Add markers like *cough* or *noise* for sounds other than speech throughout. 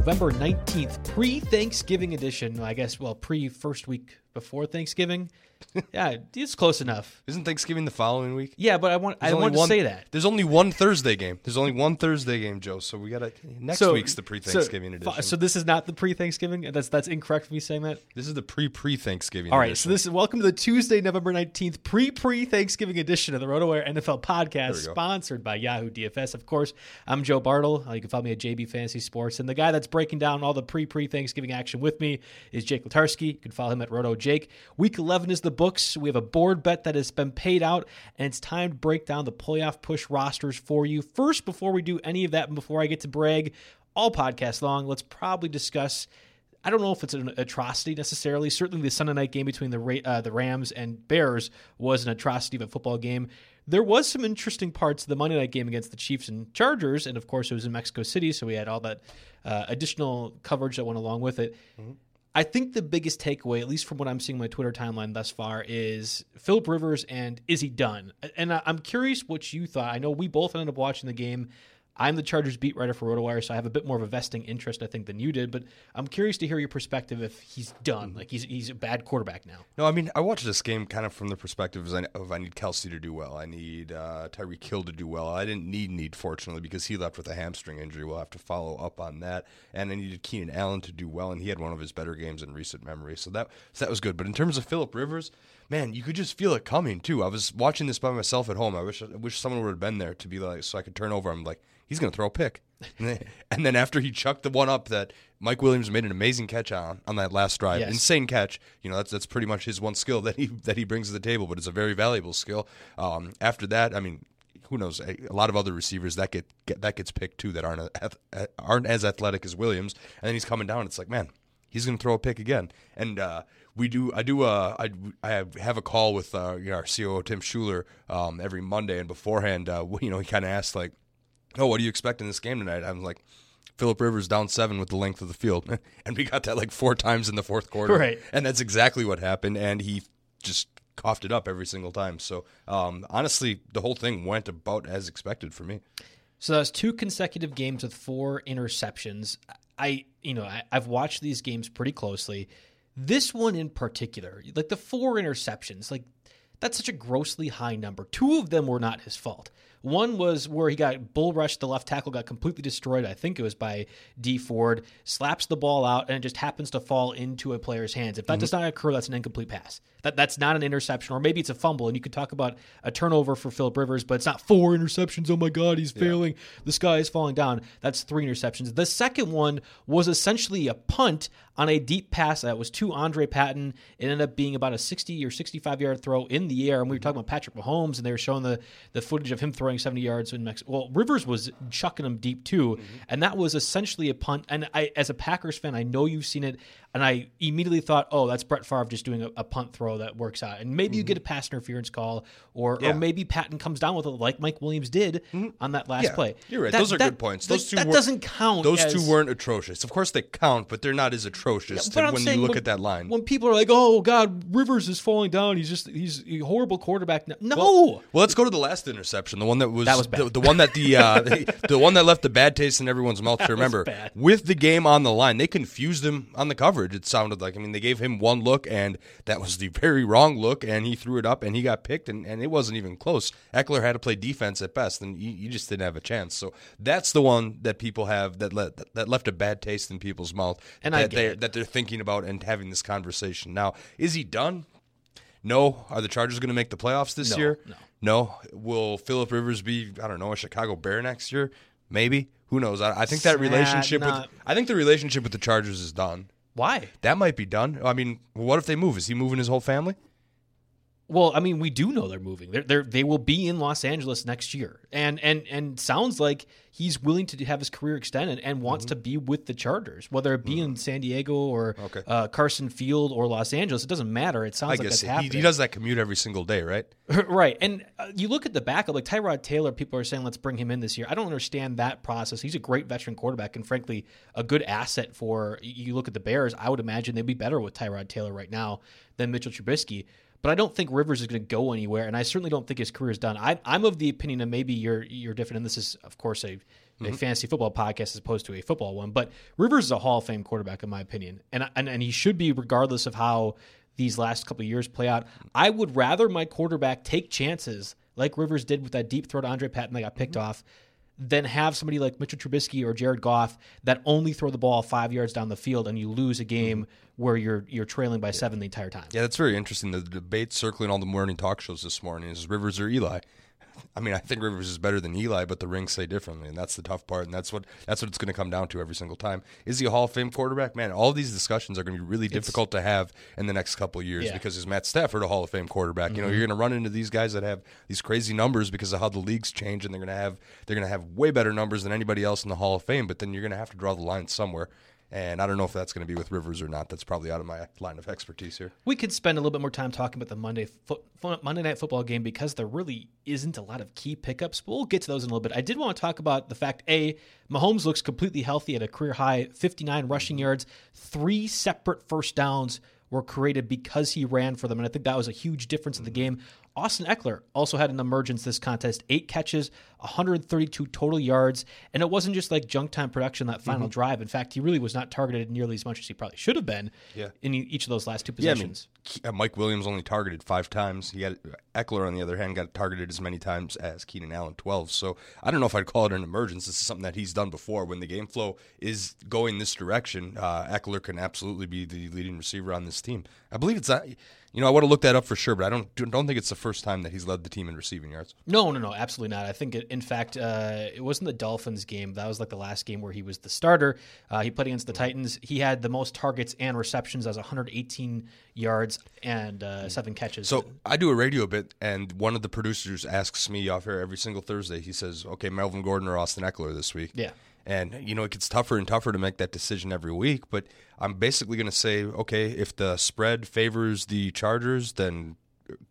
November 19th, pre Thanksgiving edition. I guess, well, pre first week before Thanksgiving. *laughs* yeah, it's close enough. Isn't Thanksgiving the following week? Yeah, but I want There's I only wanted one- to say that. There's only one Thursday game. There's only one Thursday game, Joe. So we got to next So- week's the pre-Thanksgiving so, edition. So this is not the pre-Thanksgiving. That's that's incorrect for me saying that. this is the pre-pre-Thanksgiving. All right, edition. so this is welcome to the Tuesday, November 19th, pre pre Thanksgiving edition of the RotoWire NFL podcast, go. sponsored by Yahoo DFS. Of course, I'm Joe Bartel. Uh, You can follow me at JB Fantasy Sports. And the guy that's breaking down all the pre pre Thanksgiving action with me is Jake Letarski. You can follow him at Roto Jake. Week 11 is the books. We have a board bet that has been paid out, and it's time to break down the playoff push rosters for you. First, before we do any of that, and before I get to brag all podcast long, let's probably discuss I don't know if it's an atrocity necessarily. Certainly, the Sunday night game between the uh, the Rams and Bears was an atrocity of a football game. There was some interesting parts of the Monday night game against the Chiefs and Chargers, and of course, it was in Mexico City, so we had all that uh, additional coverage that went along with it. I think the biggest takeaway, at least from what I'm seeing my Twitter timeline thus far, is Philip Rivers and is he done? And I'm curious what you thought. I know we both ended up watching the game. I'm the Chargers beat writer for RotoWire, so I have a bit more of a vesting interest, I think, than you did. But I'm curious to hear your perspective if he's done, like he's he's a bad quarterback now. No, I mean I watched this game kind of from the perspective of I, need Kelce to do well. I need uh, Tyreek Hill to do well. I didn't need need fortunately because he left with a hamstring injury. We'll have to follow up on that. And I needed Keenan Allen to do well, and he had one of his better games in recent memory. So that so that was good. But in terms of Philip Rivers, man, you could just feel it coming too. I was watching this by myself at home. I wish I wish someone would have been there to be like so I could turn over. I'm like he's going to throw a pick. *laughs* And then, and then after he chucked the one up that Mike Williams made an amazing catch on on that last drive, Yes. insane catch. You know that's that's pretty much his one skill that he that he brings to the table, but it's a very valuable skill. Um, after that, I mean, who knows? A, a lot of other receivers that get, get that gets picked too that aren't a, aren't as athletic as Williams, and then he's coming down. It's like man, he's going to throw a pick again. And uh, we do, I do, uh, I, I have, have a call with uh, you know, our COO Tim Schuler um, every Monday, and beforehand, uh, you know, he kind of asked like, "Oh, what do you expect in this game tonight?" I'm like. Philip Rivers down seven with the length of the field, *laughs* and we got that like four times in the fourth quarter, Right. And that's exactly what happened, and he just coughed it up every single time. So um, honestly, the whole thing went about as expected for me. So that was two consecutive games with four interceptions. I, you know, I, I've watched these games pretty closely. This one in particular, like the four interceptions, like that's such a grossly high number. Two of them were not his fault. One was where he got bull rushed, the left tackle got completely destroyed. I think it was by D Ford, slaps the ball out, and it just happens to fall into a player's hands. If that mm-hmm. does not occur, that's an incomplete pass. That that's not an interception, or maybe it's a fumble. And you could talk about a turnover for Philip Rivers, but it's not four interceptions. Oh my God, he's failing. The sky is falling down. That's three interceptions. The second one was essentially a punt on a deep pass that was to Andre Patton. It ended up being about a 60 or 65 yard throw in the air. And we were talking about Patrick Mahomes, and they were showing the, the footage of him throwing 70 yards in Mexico. Well, Rivers was chucking them deep too. Mm-hmm. And that was essentially a punt. And I, as a Packers fan, I know you've seen it. And I immediately thought, oh, that's Brett Favre just doing a, a punt throw that works out. And maybe you get a pass interference call, or, Yeah. or maybe Patton comes down with it like Mike Williams did on that last Yeah, play. you're right. That- Those are that- good points. Those two that weren't- doesn't count. Those as- two weren't atrocious. Of course, they count, but they're not as atrocious to- when saying you look when- at that line. When people are like, "Oh God, Rivers is falling down. He's just he's a horrible quarterback." now." No, Well, well, let's go to the last interception, the one that was, That was bad. The, the one that the, uh, the *laughs* the one that left the bad taste in everyone's mouth. to remember, bad. with the game on the line, they confused him on the coverage. It sounded like I mean they gave him one look, and that was the very wrong look, and he threw it up, and he got picked, and, and it wasn't even close. Ekeler had to play defense at best, and you, you just didn't have a chance. So that's the one that people have that let, that left a bad taste in people's mouth, And I that they that they're thinking about and having this conversation now. Is he done? No. Are the Chargers going to make the playoffs this No, year? no. No. Will Philip Rivers be, I don't know, a Chicago Bear next year? Maybe. Who knows? I, I think that relationship with I think the relationship with the Chargers is done. Why? That might be done. I mean, what if they move? Is he moving his whole family? Well, I mean, we do know they're moving. They're, they're they will be in Los Angeles next year, and and and sounds like he's willing to have his career extended and wants to be with the Chargers, whether it be in San Diego or Okay. uh, Carson Field or Los Angeles. It doesn't matter. It sounds I like guess that's he, happening. he does that commute every single day, right? *laughs* right. And uh, you look at the backup, like Tyrod Taylor, people are saying, let's bring him in this year. I don't understand that process. He's a great veteran quarterback and, frankly, a good asset for. You look at the Bears, I would imagine they'd be better with Tyrod Taylor right now than Mitchell Trubisky. But I don't think Rivers is going to go anywhere, and I certainly don't think his career is done. I, I'm of the opinion, and maybe you're you're different, and this is, of course, a, a mm-hmm. fantasy football podcast as opposed to a football one. But Rivers is a Hall of Fame quarterback, in my opinion, and and, and he should be regardless of how these last couple of years play out. I would rather my quarterback take chances like Rivers did with that deep throw to Andre Patton that got picked mm-hmm. off than have somebody like Mitchell Trubisky or Jared Goff that only throw the ball five yards down the field and you lose a game where you're you're trailing by seven the entire time. Yeah, that's very interesting. The debate circling all the morning talk shows this morning is Rivers or Eli. I mean, I think Rivers is better than Eli, but the rings say differently, and that's the tough part, and that's what that's what it's going to come down to every single time. Is he a Hall of Fame quarterback? Man, all these discussions are going to be really difficult to have in the next couple of years Yeah. because is Matt Stafford a Hall of Fame quarterback? You know, you're mm-hmm. going to run into these guys that have these crazy numbers because of how the leagues change, and they're going to have they're going to have way better numbers than anybody else in the Hall of Fame. But then you're going to have to draw the line somewhere. And I don't know if that's going to be with Rivers or not. That's probably out of my line of expertise here. We could spend a little bit more time talking about the Monday fo- Monday night football game because there really isn't a lot of key pickups. But we'll get to those in a little bit. I did want to talk about the fact a Mahomes looks completely healthy at a career high 59 rushing yards, three separate first downs were created because he ran for them, and I think that was a huge difference in the game. Austin Ekeler also had an emergence this contest, eight catches, 132 total yards, and it wasn't just like junk time production that final drive. In fact, he really was not targeted nearly as much as he probably should have been Yeah. in each of those last two Yeah, I mean, uh, Mike Williams only targeted five times. He had Ekeler on the other hand got targeted as many times as Keenan Allen, twelve. So I don't know if I'd call it an emergence. This is something that he's done before. When the game flow is going this direction, uh, Ekeler can absolutely be the leading receiver on this team. I believe it's not. You know, I would have looked that up for sure, but I don't don't think it's the first time that he's led the team in receiving yards. No, no, no, absolutely not. I think, it, in fact, uh, it wasn't the Dolphins game. That was like the last game where he was the starter. Uh, he played against the Titans. He had the most targets and receptions as 118 yards and uh, seven catches. So I do a radio bit, and one of the producers asks me off here every single Thursday. He says, "Okay, Melvin Gordon or Austin Ekeler this week?" Yeah. And you know it gets tougher and tougher to make that decision every week. But I'm basically going to say, okay, if the spread favors the Chargers, then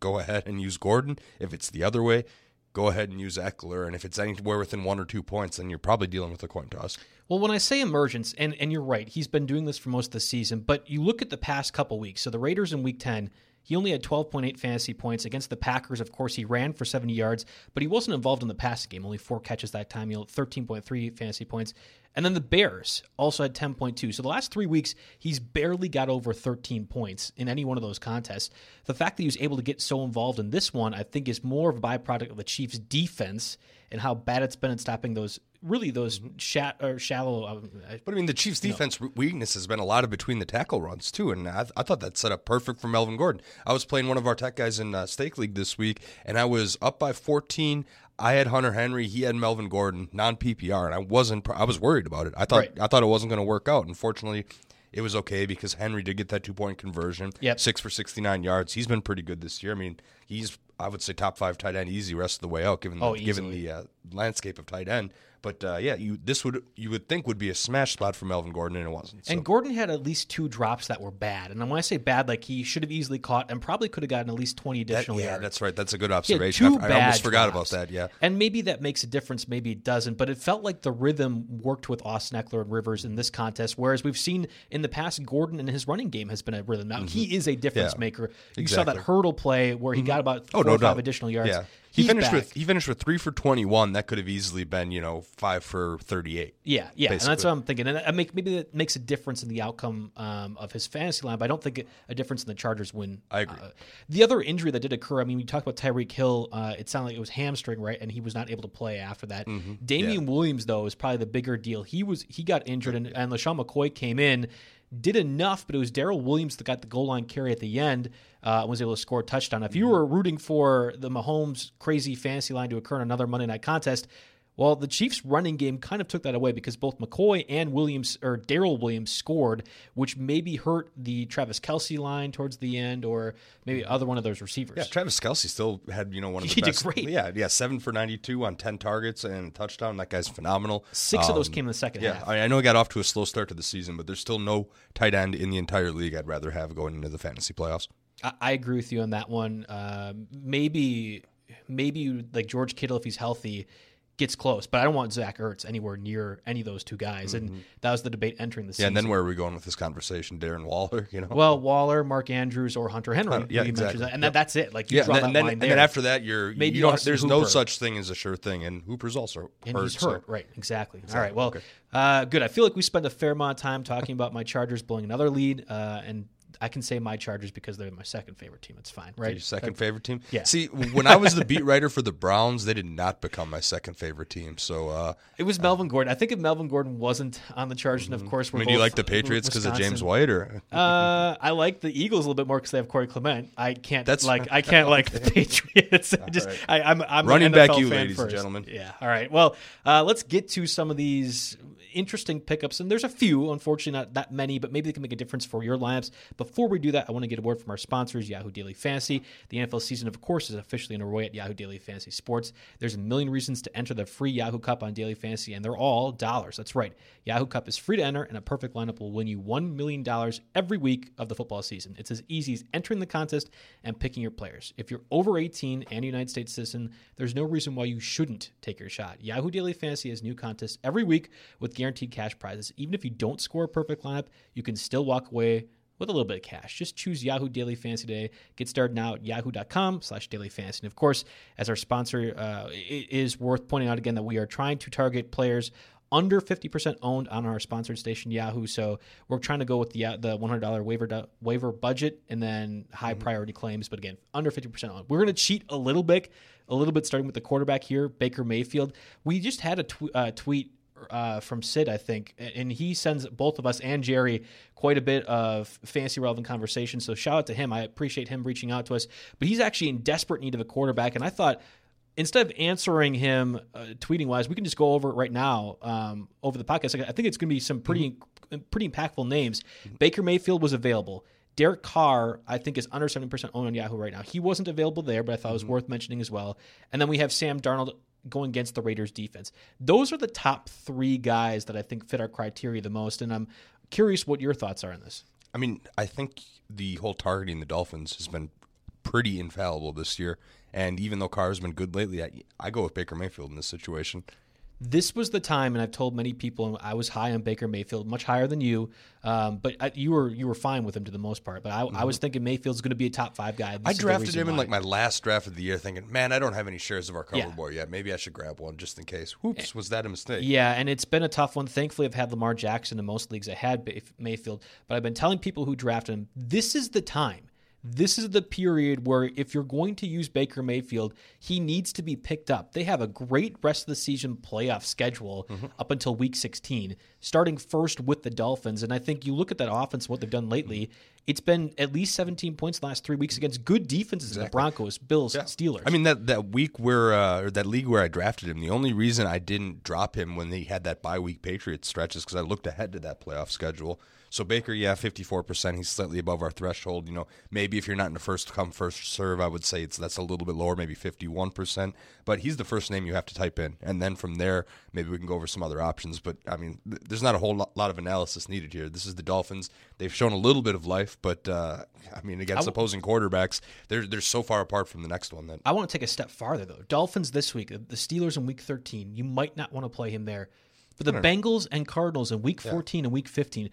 go ahead and use Gordon. If it's the other way, go ahead and use Ekeler. And if it's anywhere within one or two points, then you're probably dealing with a coin toss. Well, when I say emergence, and, and you're right, he's been doing this for most of the season, but you look at the past couple weeks. So the Raiders in week 10, he only had 12.8 fantasy points against the Packers. Of course, he ran for 70 yards, but he wasn't involved in the passing game. Only four catches that time. He had 13.3 fantasy points. And then the Bears also had 10.2. So the last three weeks, he's barely got over 13 points in any one of those contests. The fact that he was able to get so involved in this one, I think, is more of a byproduct of the Chiefs' defense and how bad it's been at stopping those really those sha- or shallow. Um, But I mean, the Chiefs' defense weakness has been a lot of between the tackle runs too, and I, I thought that set up perfect for Melvin Gordon. I was playing one of our tech guys in uh, Stake League this week, and I was up by 14. I had Hunter Henry, he had Melvin Gordon, non PPR, and I wasn't. I was worried about it. I thought Right. I thought it wasn't going to work out. Unfortunately, it was okay because Henry did get that two point conversion. Yep. six for 69 yards. He's been pretty good this year. I mean, he's I would say top five tight end easy rest of the way out, given the, Oh, given the uh, landscape of tight end. But uh, yeah, you this would you would think would be a smash spot for Melvin Gordon, and it wasn't. So. And Gordon had at least two drops that were bad. And when I say bad, like he should have easily caught and probably could have gotten at least 20 That- additional yeah, yards. that's right. That's a good observation. two I, I bad almost forgot drops. about that. Yeah. And maybe that makes a difference, maybe it doesn't, but it felt like the rhythm worked with Austin Ekeler and Rivers in this contest, whereas we've seen in the past Gordon and his running game has been a rhythm. Now, he is a difference Mm-hmm. Yeah, maker. You saw that hurdle play where he got about Oh four no or five doubt. additional yards. Yeah. He finished back. with he finished with three for twenty one. That could have easily been you know five for thirty eight. Yeah, yeah, and that's what I'm thinking. And I make maybe that makes a difference in the outcome um, of his fantasy line, but I don't think a difference in the Chargers win. I agree. Uh, the other injury that did occur, I mean, we talked about Tyreek Hill. Uh, it sounded like it was hamstring, right? And he was not able to play after that. Mm-hmm. Damien Williams, though, is probably the bigger deal. He was he got injured, and, and LeSean McCoy came in, did enough, but it was Darrel Williams that got the goal line carry at the end. Uh, was able to score a touchdown. If you Mm-hmm. were rooting for the Mahomes crazy fantasy line to occur in another Monday night contest, well, the Chiefs' running game kind of took that away because both McCoy and Williams or Darrel Williams scored, which maybe hurt the Travis Kelce line towards the end, or maybe other one of those receivers. Yeah, Travis Kelce still had you know one of the He did great. Yeah, yeah, seven for ninety two on ten targets and a touchdown. That guy's phenomenal. Six of those Um, came in the second Yeah, half. I, I know he got off to a slow start to the season, but there's still no tight end in the entire league I'd rather have going into the fantasy playoffs. I, I agree with you on that one. Um, maybe, maybe like George Kittle, if he's healthy, gets close, but I don't want Zach Ertz anywhere near any of those two guys. And that was the debate entering the Yeah, season. Yeah, and then where are we going with this conversation? Darren Waller, *laughs* you know? well, Waller, Mark Andrews, or Hunter Henry. Uh, yeah, exactly. that. and that, that's it. Like you yeah, draw and that then, line and there. then after that, you're Maybe you there's no such thing as a sure thing, and Hooper's also and hurt. so- hurt, right? Exactly. All right. Well, okay. uh, good. I feel like we spent a fair amount of time talking about my Chargers blowing another lead, uh, and I can say my Chargers because they're my second favorite team. It's fine, right? Your second favorite team? Yeah. See, when I was the beat *laughs* writer for the Browns, they did not become my second favorite team. So, uh, It was Melvin Gordon. I think if Melvin Gordon wasn't on the Chargers, and of course, Mm-hmm. I we're mean, do you like the Patriots because of James White, or Uh, I like the Eagles a little bit more because they have Corey Clement. I can't That's- like *laughs* I can't like the Patriots. *laughs* I just I, I'm I'm Running back you, ladies and gentlemen. Yeah. All right. Well, uh, let's get to some of these interesting pickups, and there's a few. Unfortunately, not that many, but maybe they can make a difference for your lineups. Before we do that, I want to get a word from our sponsors, Yahoo Daily Fantasy. The NFL season, of course, is officially underway at Yahoo Daily Fantasy Sports. There's a million reasons to enter the free Yahoo Cup on Daily Fantasy, and they're all dollars. That's right. Yahoo Cup is free to enter, and a perfect lineup will win you $1 million every week of the football season. It's as easy as entering the contest and picking your players. If you're over 18 and a United States citizen, there's no reason why you shouldn't take your shot. Yahoo Daily Fantasy has new contests every week with guaranteed cash prizes. Even if you don't score a perfect lineup, you can still walk away with a little bit of cash. Just choose Yahoo Daily Fantasy today. Get started now at yahoo.com slash daily fantasy. And of course, as our sponsor, uh, it is worth pointing out again that we are trying to target players under 50% owned on our sponsored station Yahoo. So we're trying to go with the uh, the $100 waiver waiver budget and then high priority claims, but again, under 50% owned. We're going to cheat a little bit, a little bit starting with the quarterback here, Baker Mayfield. We just had a tw- uh, tweet uh, from Sid, I think, and he sends both of us and Jerry quite a bit of fancy relevant conversation. So shout out to him. I appreciate him reaching out to us. But he's actually in desperate need of a quarterback, and I thought instead of answering him uh, tweeting wise, we can just go over it right now um, over the podcast. I think it's going to be some pretty pretty impactful names. Baker Mayfield was available. Derek Carr, I think, is under 70% owned on Yahoo right now. He wasn't available there, but I thought it was worth mentioning as well. And then we have Sam Darnold going against the Raiders defense. Those are the top three guys that I think fit our criteria the most. And I'm curious what your thoughts are on this. I mean, I think the whole targeting the Dolphins has been pretty infallible this year. And even though Carr's been good lately, I, I go with Baker Mayfield in this situation. This was the time, and I've told many people and I was high on Baker Mayfield, much higher than you. Um, but I, you were you were fine with him to the most part. But I, I was thinking Mayfield's going to be a top five guy. This I drafted him in like my last draft of the year, thinking, man, I don't have any shares of our cover Yeah. boy yet. Maybe I should grab one just in case. Whoops, was that a mistake? Yeah, and it's been a tough one. Thankfully, I've had Lamar Jackson in most leagues. I had Mayfield, but I've been telling people who drafted him this is the time. This is the period where if you're going to use Baker Mayfield, he needs to be picked up. They have a great rest of the season playoff schedule up until week 16, starting first with the Dolphins. And I think you look at that offense, what they've done lately, it's been at least 17 points the last three weeks against good defenses in the Broncos, Bills, Steelers. I mean that that week where uh, or that league where I drafted him, the only reason I didn't drop him when he had that bye week Patriots stretch is because I looked ahead to that playoff schedule. So Baker, yeah, fifty four percent. He's slightly above our threshold. You know, maybe if you're not in the first come first serve, I would say it's that's a little bit lower, maybe fifty one percent. But he's the first name you have to type in, and then from there, maybe we can go over some other options. But I mean, th- there's not a whole lot, lot of analysis needed here. This is the Dolphins. They've shown a little bit of life, but uh, I mean, against opposing quarterbacks, they're they're so far apart from the next one that I want to take a step farther though. Dolphins this week, the Steelers in week 13. You might not want to play him there. But the Bengals and Cardinals in week 14 and week 15.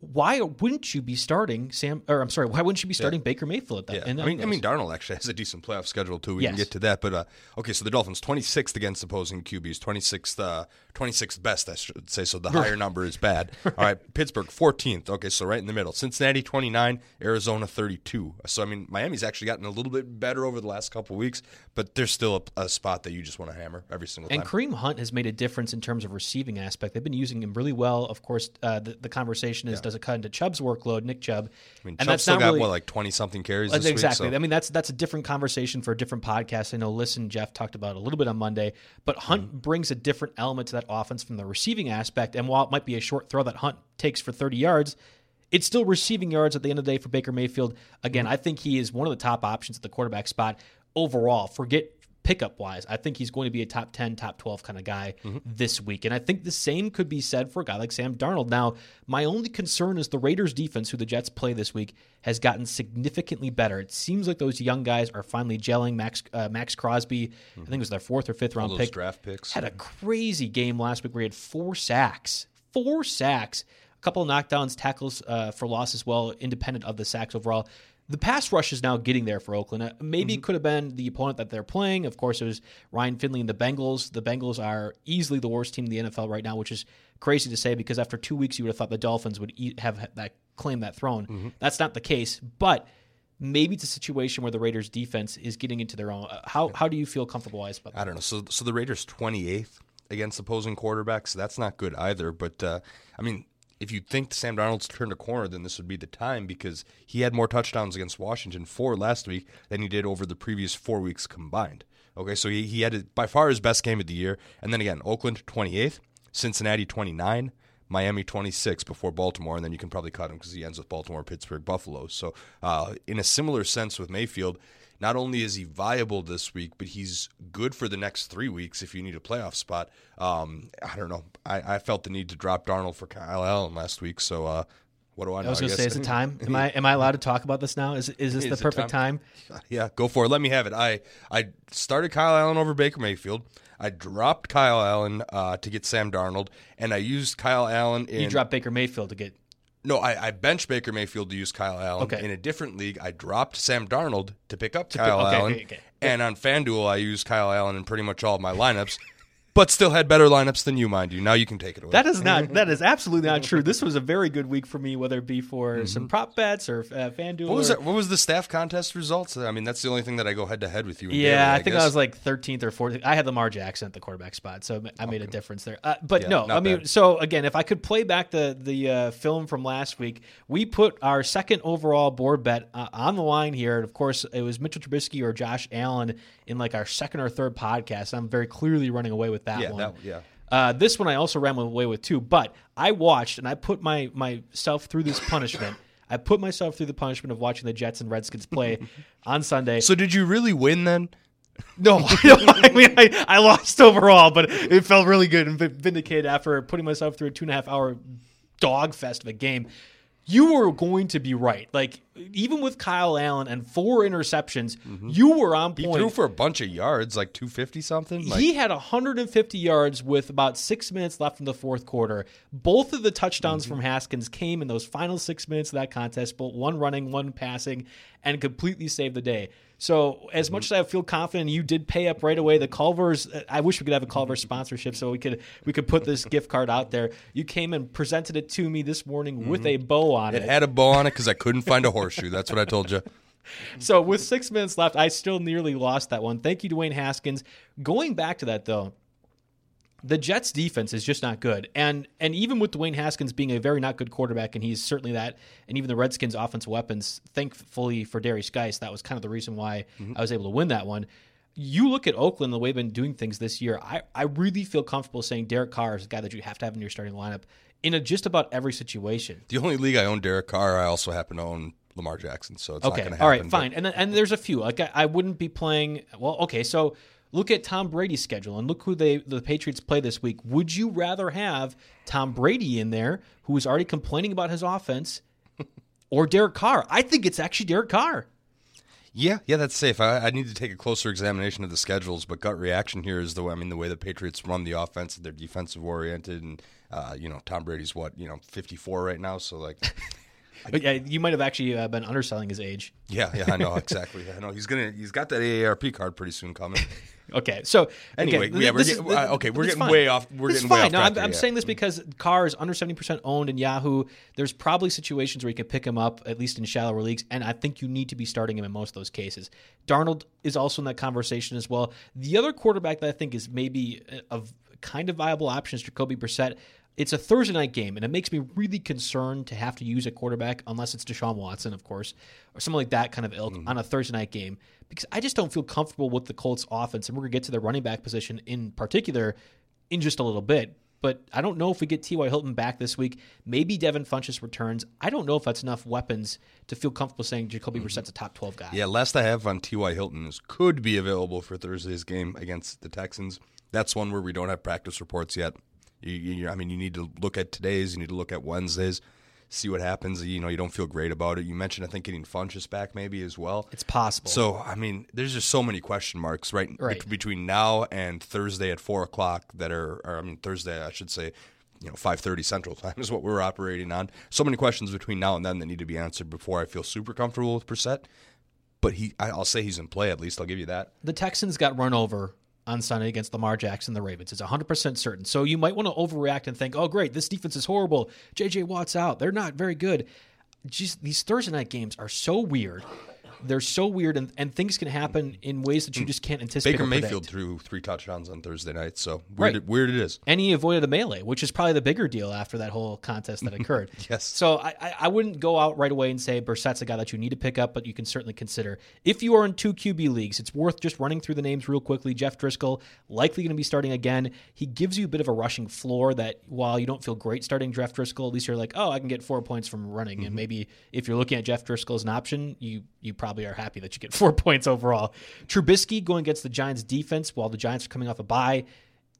Why wouldn't you be starting Sam or I'm sorry, why wouldn't you be starting Baker Mayfield at that? Yeah, I mean, I mean, Darnold actually has a decent playoff schedule too. We Yes. can get to that, but uh, okay. So the Dolphins, twenty sixth against opposing QBs, twenty sixth, twenty sixth best, I should say. So the higher number is bad. *laughs* All right, Pittsburgh fourteenth. Okay, so right in the middle. Cincinnati twenty nine, Arizona thirty two. So I mean, Miami's actually gotten a little bit better over the last couple weeks, but there's still a, a spot that you just want to hammer every single And time. And Kareem Hunt has made a difference in terms of receiving aspect. They've been using him really well. Of course, uh, the, the conversation is does it cut into Chubb's workload, Nick Chubb? I mean, and Chubb still got really, what like twenty something carries this exactly. week. So. I mean, that's that's a different conversation for a different podcast. I know. Listen, Jeff talked about it a little bit on Monday, but Hunt Mm-hmm. brings a different element to that offense from the receiving aspect. And while it might be a short throw that Hunt takes for 30 yards, it's still receiving yards at the end of the day for Baker Mayfield. Again, Mm-hmm. I think he is one of the top options at the quarterback spot overall. Forget pickup wise. I think he's going to be a top 10, top 12 kind of guy Mm-hmm. this week. And I think the same could be said for a guy like Sam Darnold. Now, my only concern is the Raiders defense, who the Jets play this week, has gotten significantly better. It seems like those young guys are finally gelling. Maxx uh, Maxx Crosby, I think it was their fourth or fifth round pick. draft picks. Had a crazy game last week where he had four sacks. Four sacks. A couple of knockdowns, tackles uh, for loss as well, independent of the sacks overall. The pass rush is now getting there for Oakland. Uh, Maybe Mm-hmm. it could have been the opponent that they're playing. Of course, it was Ryan Finley and the Bengals. The Bengals are easily the worst team in the NFL right now, which is crazy to say because after two weeks, you would have thought the Dolphins would eat, have that claim that throne. Mm-hmm. That's not the case, but maybe it's a situation where the Raiders' defense is getting into their own. Uh, How how do you feel comfortable wise about that? I don't know. So, so the Raiders 28th against opposing quarterbacks. That's not good either. But uh, I mean, if you think Sam Darnold's turned a corner, then this would be the time because he had more touchdowns against Washington four last week than he did over the previous four weeks combined. Okay, so he, he had by far his best game of the year. And then again, Oakland 28th, Cincinnati 29. Miami 26 before Baltimore, and then you can probably cut him because he ends with Baltimore, Pittsburgh, Buffalo. So, uh, in a similar sense with Mayfield, not only is he viable this week, but he's good for the next three weeks if you need a playoff spot. Um, I don't know. I, I felt the need to drop Darnold for Kyle Allen last week, so uh, what do I know? I was going to say, is it time? *laughs* Am I am I allowed to talk about this now? Is is this Is the perfect time? *laughs* Yeah, go for it. Let me have it. I I started Kyle Allen over Baker Mayfield. I dropped Kyle Allen uh, to get Sam Darnold, and I used Kyle Allen in. You dropped Baker Mayfield to get. No, I, I benched Baker Mayfield to use Kyle Allen. Okay. In a different league, I dropped Sam Darnold to pick up Kyle okay, Allen. okay. And on FanDuel, I use Kyle Allen in pretty much all of my lineups, but still had better lineups than you, mind you. Now you can take it away. That is not. *laughs* That is absolutely not true. This was a very good week for me, whether it be for some prop bets or uh, FanDuel. what was or- that? What was the staff contest results? I mean, that's the only thing that I go head to head with you. in Yeah, daily, I think I was like 13th or 14th. I had Lamar Jackson at the quarterback spot, so I made a difference there. Uh, but Yeah, no, I mean, bad. so again, if I could play back the the uh, film from last week, we put our second overall board bet uh, on the line here, and of course, it was Mitchell Trubisky or Josh Allen in like our second or third podcast. I'm very clearly running away with that Yeah, one. that- yeah. Uh, this one I also ran away with too, but I watched and I put my myself through this punishment. I put myself through the punishment of watching the Jets and Redskins play *laughs* on Sunday. So did you really win then? *laughs* No, *laughs* I mean I, I lost overall, but it felt really good and vindicated after putting myself through a two and a half hour dog fest of a game. You were going to be right. Like even with Kyle Allen and four interceptions, you were on point. He threw for a bunch of yards, like 250 something. Like, he had 150 yards with about six minutes left in the fourth quarter. Both of the touchdowns Mm-hmm. from Haskins came in those final six minutes of that contest, but one running, one passing, and completely saved the day. So, as mm-hmm. much as I feel confident you did pay up right away, the Culvers. Uh, I wish we could have a Culver's sponsorship so we could we could put this gift card out there. You came and presented it to me this morning with mm-hmm. a bow on it it. had a bow on it because I couldn't find a horseshoe. That's what I told you. *laughs* So with six minutes left, I still nearly lost that one. Thank you, Dwayne Haskins. Going back to that though, the Jets defense is just not good. And and even with Dwayne Haskins being a very not good quarterback, and he's certainly that, and even the Redskins offensive weapons, thankfully for Derrius Guice, that was kind of the reason why mm-hmm. I was able to win that one. You look at Oakland, the way they've been doing things this year, I, I really feel comfortable saying Derek Carr is a guy that you have to have in your starting lineup in a, just about every situation. The only league I own Derek Carr, I also happen to own Lamar Jackson, so it's not Okay, going to happen. all right, but- fine. And then, and there's a few. Like I, I wouldn't be playing. Well, okay, so look at Tom Brady's schedule and look who they the Patriots play this week. Would you rather have Tom Brady in there, who is already complaining about his offense, *laughs* or Derek Carr? I think it's actually Derek Carr. Yeah, yeah, that's safe. I, I need to take a closer examination of the schedules, but gut reaction here is the way I mean the way the Patriots run the offense. They're defensive oriented, and uh, you know Tom Brady's what you know fifty four right now, so like. *laughs* But yeah, you might have actually uh, been underselling his age. Yeah, yeah, I know exactly. I know he's gonna he's got that AARP card pretty soon coming. *laughs* Okay, so Anyway, again, yeah, we're this is- uh, okay, we're getting fine. way off- we're It's getting way off No, I'm, I'm saying this because Carr is under seventy percent owned in Yahoo. There's probably situations where you can pick him up at least in shallower leagues, and I think you need to be starting him in most of those cases. Darnold is also in that conversation as well. The other quarterback that I think is maybe a, a kind of viable option is Jacoby Brissett. It's a Thursday night game, and it makes me really concerned to have to use a quarterback, unless it's Deshaun Watson, of course, or someone like that kind of ilk mm-hmm. on a Thursday night game, because I just don't feel comfortable with the Colts offense. And we're going to get to the running back position in particular in just a little bit. But I don't know if we get T.Y. Hilton back this week. Maybe Devin Funchess returns. I don't know if that's enough weapons to feel comfortable saying Jacoby mm-hmm. Brissett's a top 12 guy. Yeah, last I have on T.Y. Hilton is could be available for Thursday's game against the Texans. That's one where we don't have practice reports yet. You, you, I mean, you need to look at today's, you need to look at Wednesdays, see what happens. You know, you don't feel great about it. You mentioned, I think, getting Funchess back maybe as well. It's possible. So, I mean, there's just so many question marks right, Right. bet- between now and Thursday at four o'clock that are, or I mean, Thursday, I should say, you know, five thirty Central Time *laughs* is what we're operating on. So many questions between now and then that need to be answered before I feel super comfortable with Brissett. But he, I'll say he's in play at least. I'll give you that. the Texans got run over on Sunday against Lamar Jackson and the Ravens. It's 100% certain. So you might want to overreact and think, oh, great, this defense is horrible. JJ Watt's out. They're not very good. Just these Thursday night games are so weird. They're so weird, and, and things can happen in ways that you hmm. just can't anticipate. Baker. Mayfield threw three touchdowns on Thursday night. So Right. weird, it, weird it is. and he avoided a melee, which is probably the bigger deal after that whole contest that occurred. *laughs* Yes. So I, I- I wouldn't go out right away and say Brissett's a guy that you need to pick up, but you can certainly consider. If you are in two QB leagues, it's worth just running through the names real quickly. Jeff Driskel, likely going to be starting again. He gives you a bit of a rushing floor that while you don't feel great starting Jeff Driskel, at least you're like, oh, I can get four points from running. And mm-hmm. maybe if you're looking at Jeff Driskel as an option, you you probably are happy that you get *laughs* four points overall. Trubisky going against the Giants defense while the Giants are coming off a bye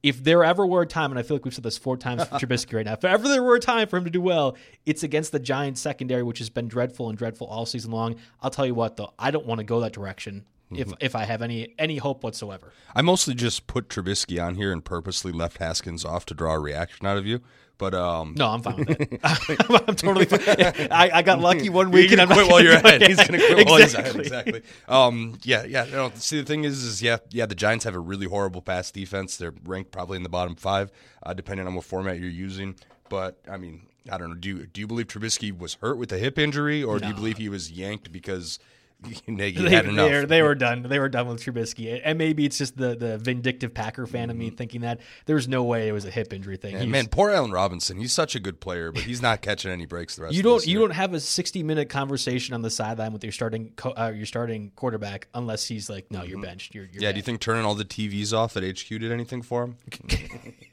if there ever were a time, and I feel like we've said this four times for *laughs* Trubisky right now, if ever there were a time for him to do well, it's against the Giants secondary, which has been dreadful and dreadful all season long. I'll tell you what, though, I don't want to go that direction if if I have any any hope whatsoever. I mostly just put Trubisky on here and purposely left Haskins off to draw a reaction out of you. But um, No, I'm fine with it. *laughs* *laughs* I'm totally fine. I, I got lucky one week, and I'm quit while you're ahead. He's gonna quit while he's ahead. Exactly. Exactly. Um, yeah, yeah. No, see, the thing is, is yeah, yeah. The Giants have a really horrible pass defense. They're ranked probably in the bottom five, uh, depending on what format you're using. But I mean, I don't know. Do you, do you believe Trubisky was hurt with a hip injury, or do you believe he was yanked because *laughs* Nagy They, had enough? they, were done. They were done with Trubisky, and maybe it's just the the vindictive Packer fan of me thinking that there's no way it was a hip injury thing. And man, poor Allen Robinson. He's such a good player, but he's not catching any breaks the rest. You don't you year. don't have a 60 minute conversation on the sideline with your starting co- uh, your starting quarterback unless he's like no you're benched you're, you're Mm-hmm. Yeah. Do you think turning all the TVs off at HQ did anything for him? *laughs*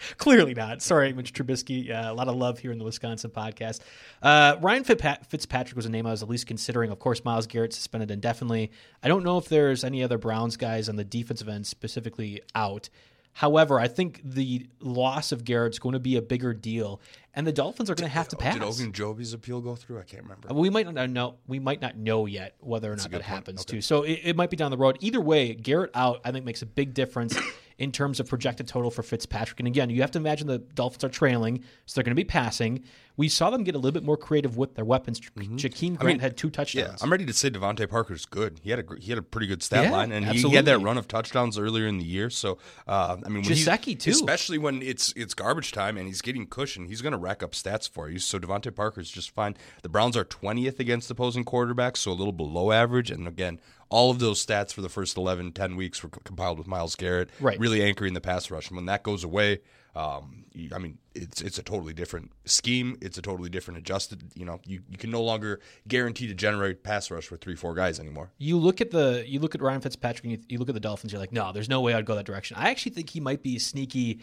*laughs* clearly not. Sorry Mitch Trubisky. Uh, a lot of love here in the Wisconsin podcast. Uh, Ryan Fitzpat- Fitzpatrick was a name I was at least considering. Of course Myles Garrett suspended indefinitely. I don't know if there's any other Browns guys on the defensive end specifically out. However, I think the loss of Garrett's going to be a bigger deal, and the Dolphins are going to have to pass. Did Ogunjobi's appeal go through? I can't remember. We might not know. We might not know yet whether or not that point. happens Okay. too. So it, it might be down the road. Either way, Garrett out, I think makes a big difference *coughs* in terms of projected total for Fitzpatrick. And again, you have to imagine the Dolphins are trailing, so they're going to be passing. We saw them get a little bit more creative with their weapons. Jakeem Grant had two Yeah, touchdowns. I'm ready to say DeVante Parker's good. He had a he had a pretty good stat Yeah, line, and he, he had that run of touchdowns earlier in the year. So, uh, I mean, Gesicki, too. especially when it's it's garbage time and he's getting cushion, he's going to rack up stats for you. So DeVante Parker's just fine. The Browns are 20th against opposing quarterbacks, so a little below average. And again, all of those stats for the first 11, 10 weeks were compiled with Myles Garrett, Right. really anchoring the pass rush. And when that goes away, um, I mean, it's it's a totally different scheme. It's a totally different adjusted. You know, you, you can no longer guarantee to generate pass rush with three, four guys anymore. you look at the you look at Ryan Fitzpatrick and you, you look at the Dolphins. You're like, no, there's no way I'd go that direction. I actually think he might be sneaky,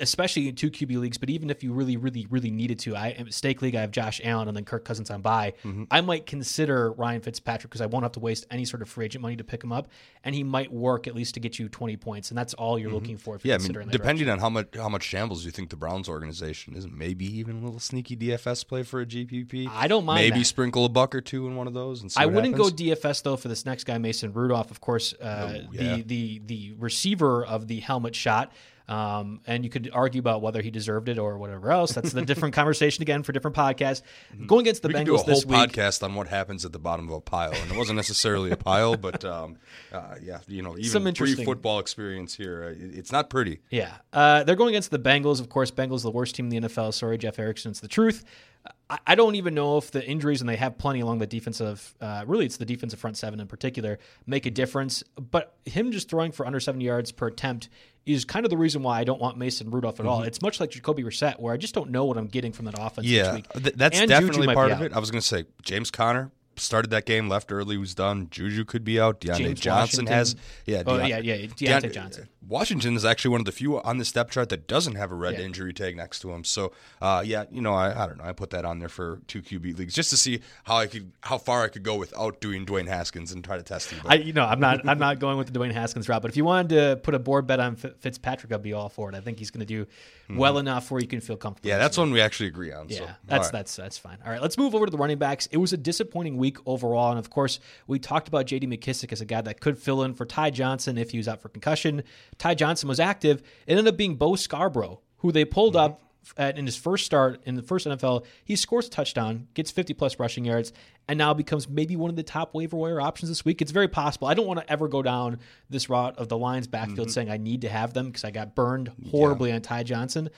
especially in two QB leagues. But even if you really, really, really needed to, I in stake league I have Josh Allen and then Kirk Cousins on bye. I might consider Ryan Fitzpatrick because I won't have to waste any sort of free agent money to pick him up, and he might work at least to get you 20 points, and that's all you're looking for. Yeah, I mean, depending on how much how much shambles you think the Browns organization is, maybe even a little sneaky DFS play for a GPP. I don't mind Maybe that. sprinkle a buck or two in one of those. And see I wouldn't happens. go DFS though for this next guy, Mason Rudolph. Of course, uh, Oh, yeah. the the the receiver of the helmet shot. Um, and you could argue about whether he deserved it or whatever else. That's a different *laughs* conversation again for different podcasts. Going against the. We could do a Bengals whole this week. podcast on what happens at the bottom of a pile, and it wasn't necessarily a pile, *laughs* but um, uh, yeah, you know, even Some interesting- pre-football experience here, uh, it's not pretty. Yeah, uh, they're going against the Bengals. Of course, Bengals the worst team in the NFL. Sorry, Jeff Erickson. It's the truth. I, don't even know if the injuries, and they have plenty along the defensive. Uh, really, it's the defensive front seven in particular make a difference. But him just throwing for under seventy yards per attempt is kind of the reason why I don't want Mason Rudolph at all. It's much like Jacoby Brissett, where I just don't know what I'm getting from that offense Yeah, week. th- that's And definitely part of it. I was going to say James Conner started that game, left early, was done. Juju could be out. Diontae James Johnson Washington. has, yeah, Oh, yeah, yeah, Diontae Deont- Johnson. Washington is actually one of the few on the step chart that doesn't have a red Yeah. injury tag next to him. So, uh, yeah, you know, I, I don't know. I put that on there for two QB leagues just to see how I could, how far I could go without doing Dwayne Haskins and try to test him. I, you know, I'm not, I'm not going with the Dwayne Haskins route. But if you wanted to put a board bet on Fi- Fitzpatrick, I'd be all for it. I think he's going to do well enough where you can feel comfortable. Mm-hmm. yeah, that's one we actually agree on. Yeah, so, that's right. that's that's fine. All right, let's move over to the running backs. It was a disappointing week overall, and of course, we talked about J.D. McKissic as a guy that could fill in for Ty Johnson if he was out for concussion. Ty Johnson was active. It ended up being Bo Scarborough, who they pulled Mm-hmm. up in his first start in the first NFL. He scores a touchdown, gets 50 plus rushing yards, and now becomes maybe one of the top waiver wire options this week. It's very possible. I don't want to ever go down this route of the Lions backfield Mm-hmm. saying I need to have them because I got burned horribly on Ty Johnson.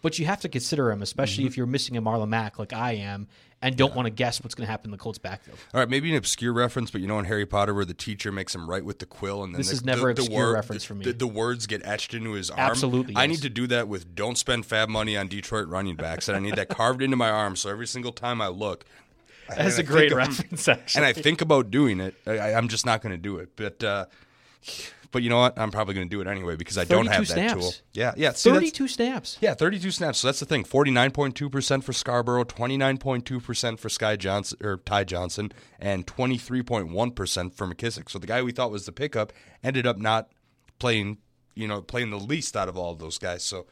But you have to consider him, especially Mm-hmm. if you're missing a Marlon Mack like I am, and don't want to guess what's going to happen in the Colts backfield. All right, maybe an obscure reference, but you know in Harry Potter where the teacher makes him write with the quill, and then This the, is never the, the obscure word- reference the, for me. The, the words get etched into his arm. Absolutely, I need to do that with "Don't spend FAAB money on Detroit running backs," and I need that carved into my arm. So every single time I look, That's a great of- reference, actually. *laughs* and I think about doing it. I, I- I'm just not going to do it. But uh, but you know what? I'm probably going to do it anyway because I don't 32 have that snaps. tool. Yeah, yeah. see, 32 snaps. yeah, 32 snaps. So that's the thing. 49.2% for Scarborough, 29.2% for Sky Johnson or Ty Johnson, and 23.1% for McKissic. So the guy we thought was the pickup ended up not playing, you know, playing the least out of all of those guys. So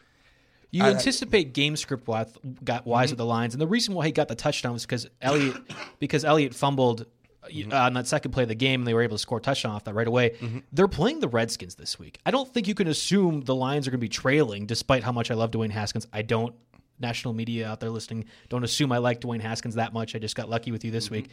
You I- anticipate game script wise, got Mm-hmm. wise with the lines, and the reason why he got the touchdown was because Elliott because Elliott fumbled Mm-hmm. on that second play of the game, and they were able to score a touchdown off that right away. Mm-hmm. They're playing the Redskins this week. I don't think you can assume the Lions are going to be trailing, despite how much I love Dwayne Haskins. I don't. National media out there listening, don't assume I like Dwayne Haskins that much. I just got lucky with you Mm-hmm. this week.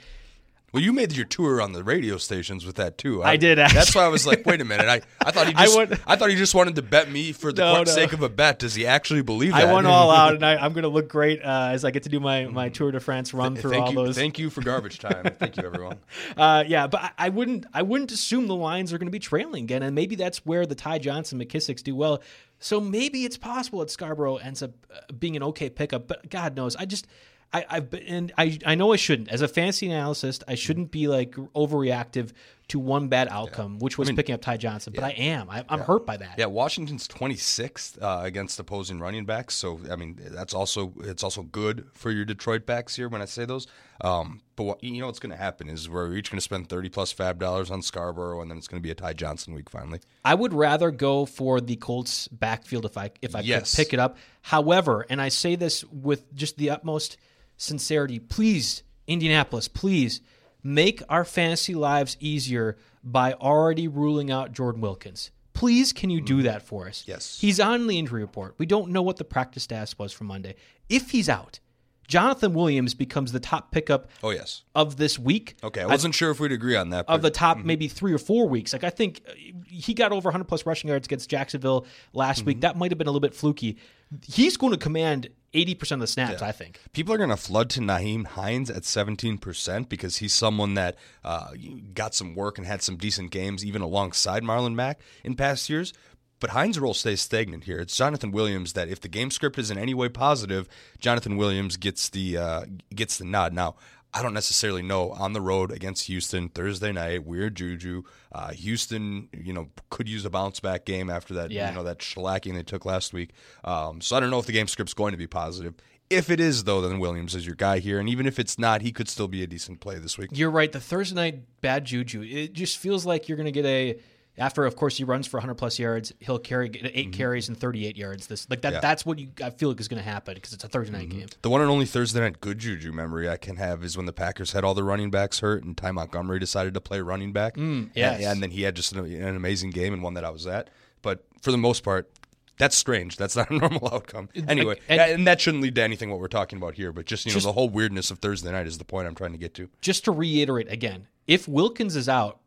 Well, you made your tour on the radio stations with that too. I did, actually. That's why I was like, wait a minute. I, I thought he *laughs* just I, went- thought he just wanted to bet me for the No, no. sake of a bet. Does he actually believe that? I went all out, and I, *laughs* I'm going to look great uh, as I get to do my, my Tour de France run through thank all you, those. thank you for garbage time. *laughs* thank you, everyone. Uh, yeah, but I, I wouldn't I wouldn't assume the lines are going to be trailing again, and maybe that's where the Ty Johnson McKissics do well. So maybe it's possible that Scarborough ends up uh, being an okay pickup, but God knows, I just. I, I've been, and I, I know I shouldn't. As a fantasy analyst, I shouldn't be like overreactive to one bad outcome, which was picking up Ty Johnson. But I am. I, I'm hurt by that. Yeah, Washington's 26th uh, against opposing running backs. So I mean, that's also it's also good for your Detroit backs here when I say those. Um, but what, you know what's going to happen is we're each going to spend 30 plus FAAB dollars on Scarborough, and then it's going to be a Ty Johnson week finally. I would rather go for the Colts backfield if I if I Yes. could pick it up. However, and I say this with just the utmost sincerity, please, Indianapolis, please make our fantasy lives easier by already ruling out Jordan Wilkins. Please, can you do that for us? Mm-hmm. Yes. He's on the injury report. We don't know what the practice status was for Monday. If he's out, Jonathan Williams becomes the top pickup Oh yes. of this week. Okay, I wasn't sure if we'd agree on that. of the but- top maybe three or four weeks. Like I think uh, he got over 100 plus rushing yards against Jacksonville last Mm-hmm. week. That might have been a little bit fluky. He's going to command 80% of the snaps, I think. People are going to flood to Nyheim Hines at 17% because he's someone that uh, got some work and had some decent games even alongside Marlon Mack in past years. But Hines' role stays stagnant here. It's Jonathan Williams that if the game script is in any way positive, Jonathan Williams gets the uh, gets the nod. Now, I don't necessarily know on the road against Houston Thursday night, weird juju. Uh, Houston, you know, could use a bounce back game after that, Yeah. you know, that shellacking they took last week. Um, so I don't know if the game script's going to be positive. If it is, though, then Williams is your guy here, and even if it's not, he could still be a decent play this week. You're right. The Thursday night bad juju, it just feels like you're going to get a. After, of course, he runs for 100 plus yards. He'll carry get 8 carries and 38 yards. This like that. Mm-hmm. Yeah. That's what you. I feel like is going to happen because it's a Thursday night game. The one and only Thursday night good juju memory I can have is when the Packers had all the running backs hurt, and Ty Montgomery decided to play running back. Mm, yes. and, and then he had just an, an amazing game and one that I was at. But for the most part, that's strange. That's *laughs* not a normal outcome. Anyway, and- and, that shouldn't lead to anything what we're talking about here. But just you know, Just- the whole weirdness of Thursday night is the point I'm trying to get to. just to reiterate again, if Wilkins is out,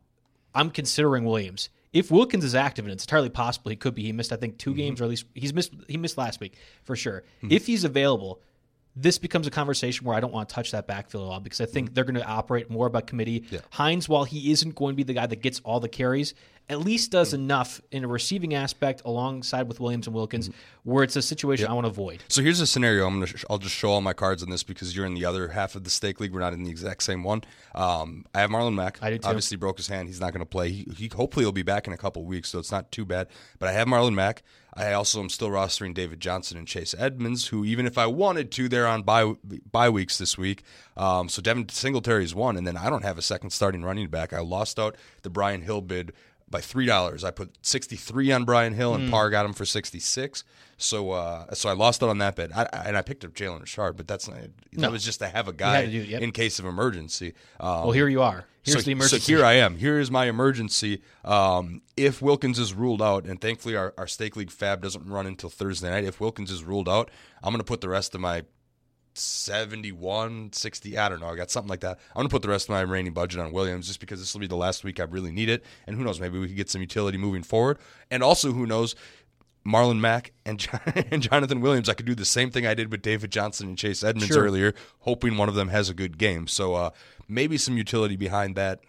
I'm considering Williams. If Wilkins is active, and it's entirely possible he could be, he missed I think 2 mm-hmm. games or at least he's missed he missed last week for sure. Mm-hmm. If he's available, this becomes a conversation where I don't want to touch that backfield at all because I think mm-hmm. they're going to operate more by committee. Hines, while he isn't going to be the guy that gets all the carries, at least does enough in a receiving aspect alongside with Williams and Wilkins, where it's a situation I want to avoid. So here's a scenario. I'm gonna. Sh- I'll just show all my cards on this because you're in the other half of the stake league. We're not in the exact same one. Um, I have Marlon Mack. I do too. Obviously broke his hand. He's not going to play. He, he hopefully he'll be back in a couple weeks, so it's not too bad. But I have Marlon Mack. I also am still rostering David Johnson and Chase Edmonds, who even if I wanted to, they're on bye bye weeks this week. Um, so Devin Singletary is one, and then I don't have a second starting running back. I lost out the Brian Hill bid by three dollars. I put sixty three on Brian Hill, and Parr got him for sixty six. So, uh, so I lost out on that bet, I, and I picked up Jalen Richard, but that's not. That was just to have a guy do yep. in case of emergency. Um, Well, here you are. Here's so, the emergency. So here I am. Here is my emergency. Um, if Wilkins is ruled out, and thankfully our, our stake league FAAB doesn't run until Thursday night. If Wilkins is ruled out, I'm going to put the rest of my 71, 60, I don't know. I got something like that. I'm going to put the rest of my remaining budget on Williams just because this will be the last week I really need it. And who knows, maybe we could get some utility moving forward. And also, who knows, Marlon Mack and, *laughs* John, and Jonathan Williams, I could do the same thing I did with David Johnson and Chase Edmonds Sure. earlier, hoping one of them has a good game. So uh, maybe some utility behind that.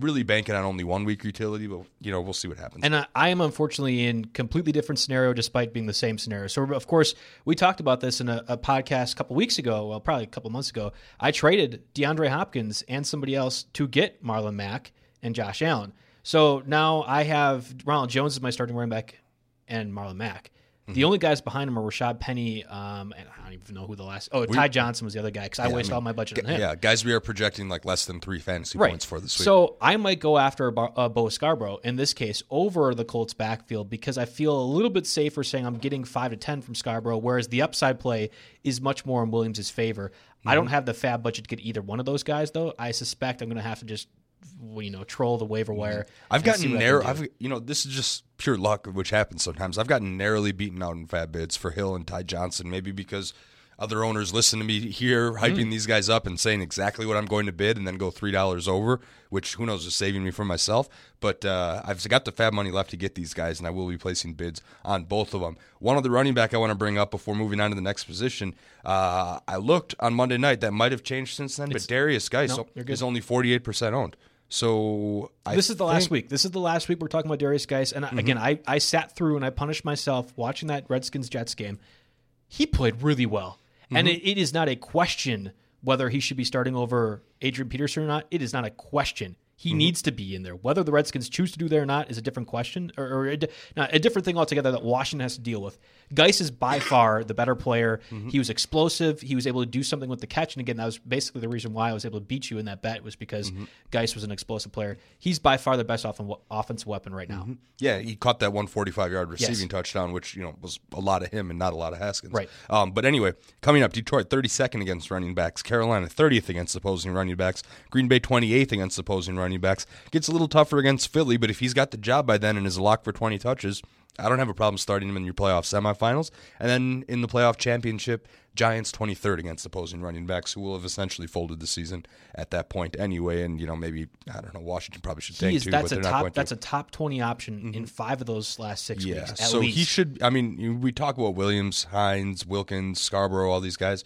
Really banking on only one week utility, but you know we'll see what happens. And I, I am unfortunately in completely different scenario, despite being the same scenario. So, of course, we talked about this in a, a podcast a couple weeks ago. Well, probably a couple months ago. I traded DeAndre Hopkins and somebody else to get Marlon Mack and Josh Allen. So now I have Ronald Jones as my starting running back and Marlon Mack. Mm-hmm. The only guys behind him are Rashaad Penny, um, and I don't even know who the last. Oh, Ty Johnson was the other guy because I Yeah, wasted mean, all my budget on him. Yeah, guys, we are projecting like less than three fantasy right. points for this week. So I might go after a Bar- uh, Bo Scarborough in this case over the Colts backfield because I feel a little bit safer saying I'm getting five to ten from Scarborough, whereas the upside play is much more in Williams' favor. I don't have the FAAB budget to get either one of those guys though. I suspect I'm going to have to just you know troll the waiver wire. I've gotten what I can narrow. I've you know this is just pure luck, which happens sometimes. I've gotten narrowly beaten out in FAAB bids for Hill and Ty Johnson, maybe because other owners listen to me here hyping these guys up and saying exactly what I'm going to bid, and then go three dollars over, which who knows is saving me from myself. But uh, I've got the FAAB money left to get these guys, and I will be placing bids on both of them. One of the running back I want to bring up before moving on to the next position. Uh, I looked on Monday night. That might have changed since then, but Derrius Guice No, is only 48 percent owned. So I this is the last week. This is the last week we're talking about Derrius Guice. And I mm-hmm. again, I, I sat through and I punished myself watching that Redskins Jets game. He played really well. And mm-hmm. it, it is not a question whether he should be starting over Adrian Peterson or not. It is not a question. He mm-hmm. needs to be in there. Whether the Redskins choose to do that or not is a different question, or, or a, not, a different thing altogether that Washington has to deal with. Guice is by *coughs* far the better player. Mm-hmm. He was explosive. He was able to do something with the catch, and again, that was basically the reason why I was able to beat you in that bet was because mm-hmm. Guice was an explosive player. He's by far the best off- offensive weapon right now. Yeah, he caught that 145 yard receiving touchdown, which you know was a lot of him and not a lot of Haskins. Right. Um, but anyway, coming up, Detroit 32nd against running backs, Carolina 30th against opposing running backs, Green Bay 28th against opposing running backs. Gets a little tougher against Philly, but if he's got the job by then and is locked for 20 touches, I don't have a problem starting him in your playoff semifinals. And then in the playoff championship, Giants 23rd against opposing running backs, who will have essentially folded the season at that point anyway. And you know maybe I don't know Washington probably should take two, that's but a top going to. that's a top twenty option in mm-hmm. five of those last six Yeah, weeks. At so least. he should. I mean, we talk about Williams, Hines, Wilkins, Scarborough, all these guys.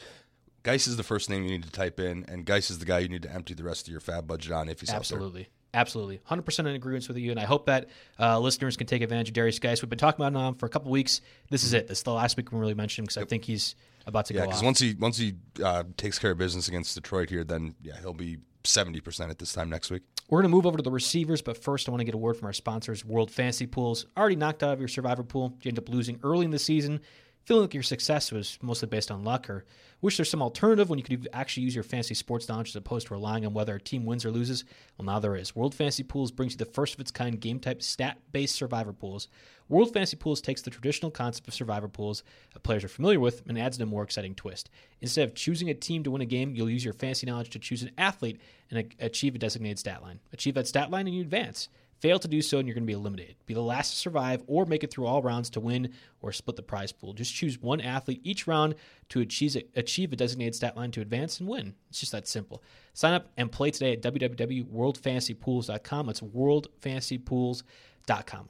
Guice is the first name you need to type in, and Guice is the guy you need to empty the rest of your FAAB budget on if he's Absolutely. Absolutely. 100% in agreement with you. And I hope that uh, listeners can take advantage of Derrius Guice. We've been talking about him for a couple weeks. This is it. This is the last week we really mention him because I think he's about to out there. Yeah, go because off. once he once he uh, takes care of business against Detroit here, then yeah, he'll be seventy percent at this time next week. We're going to move over to the receivers, but first I want to get a word from our sponsors, World Fantasy Pools. Already knocked out of your survivor pool. You end up losing early in the season. Feeling like your success was mostly based on luck, or wish there's some alternative when you could actually use your fantasy sports knowledge as opposed to relying on whether a team wins or loses? Well, now there is. World Fantasy Pools brings you the first of its kind game type stat based survivor pools. World Fantasy Pools takes the traditional concept of survivor pools that players are familiar with and adds in a more exciting twist. Instead of choosing a team to win a game, you'll use your fantasy knowledge to choose an athlete and achieve a designated stat line. Achieve that stat line and you advance. Fail to do so and you're going to be eliminated. Be the last to survive or make it through all rounds to win or split the prize pool. Just choose one athlete each round to achieve, a designated stat line to advance and win. It's just that simple. Sign up and play today at www.worldfantasypools.com. It's worldfantasypools.com.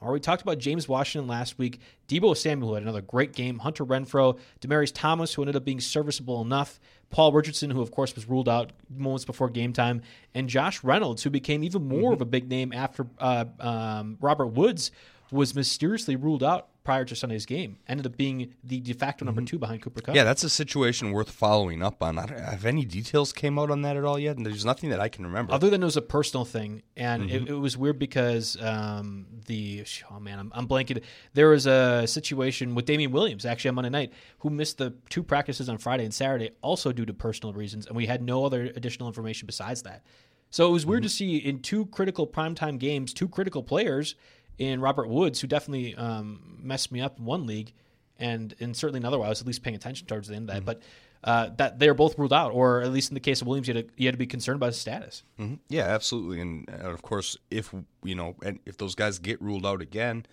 Right, we talked about James Washington last week. Deebo Samuel had another great game. Hunter Renfrow, Demaryius Thomas, who ended up being serviceable enough. Paul Richardson, who of course was ruled out moments before game time, and Josh Reynolds, who became even more of a big name after uh, um, Robert Woods was mysteriously ruled out prior to Sunday's game. Ended up being the de facto number two behind Cooper Kupp. Yeah, that's a situation worth following up on. I don't, have any details came out on that at all yet? And there's nothing that I can remember. Other than it was a personal thing, and Mm-hmm. it, it was weird because um, the oh man, I'm, I'm blanking. There was a situation with Damien Williams actually on Monday night who missed the two practices on Friday and Saturday, also due to personal reasons, and we had no other additional information besides that. So it was weird to see in two critical primetime games, two critical players in Robert Woods, who definitely um, messed me up in one league, and and certainly in another one, I was at least paying attention towards the end of that, but. Uh, that they're both ruled out, or at least in the case of Williams, you had to, you had to be concerned about his status. Mhm. Yeah, absolutely. And, and of course, if you know, and if those guys get ruled out again,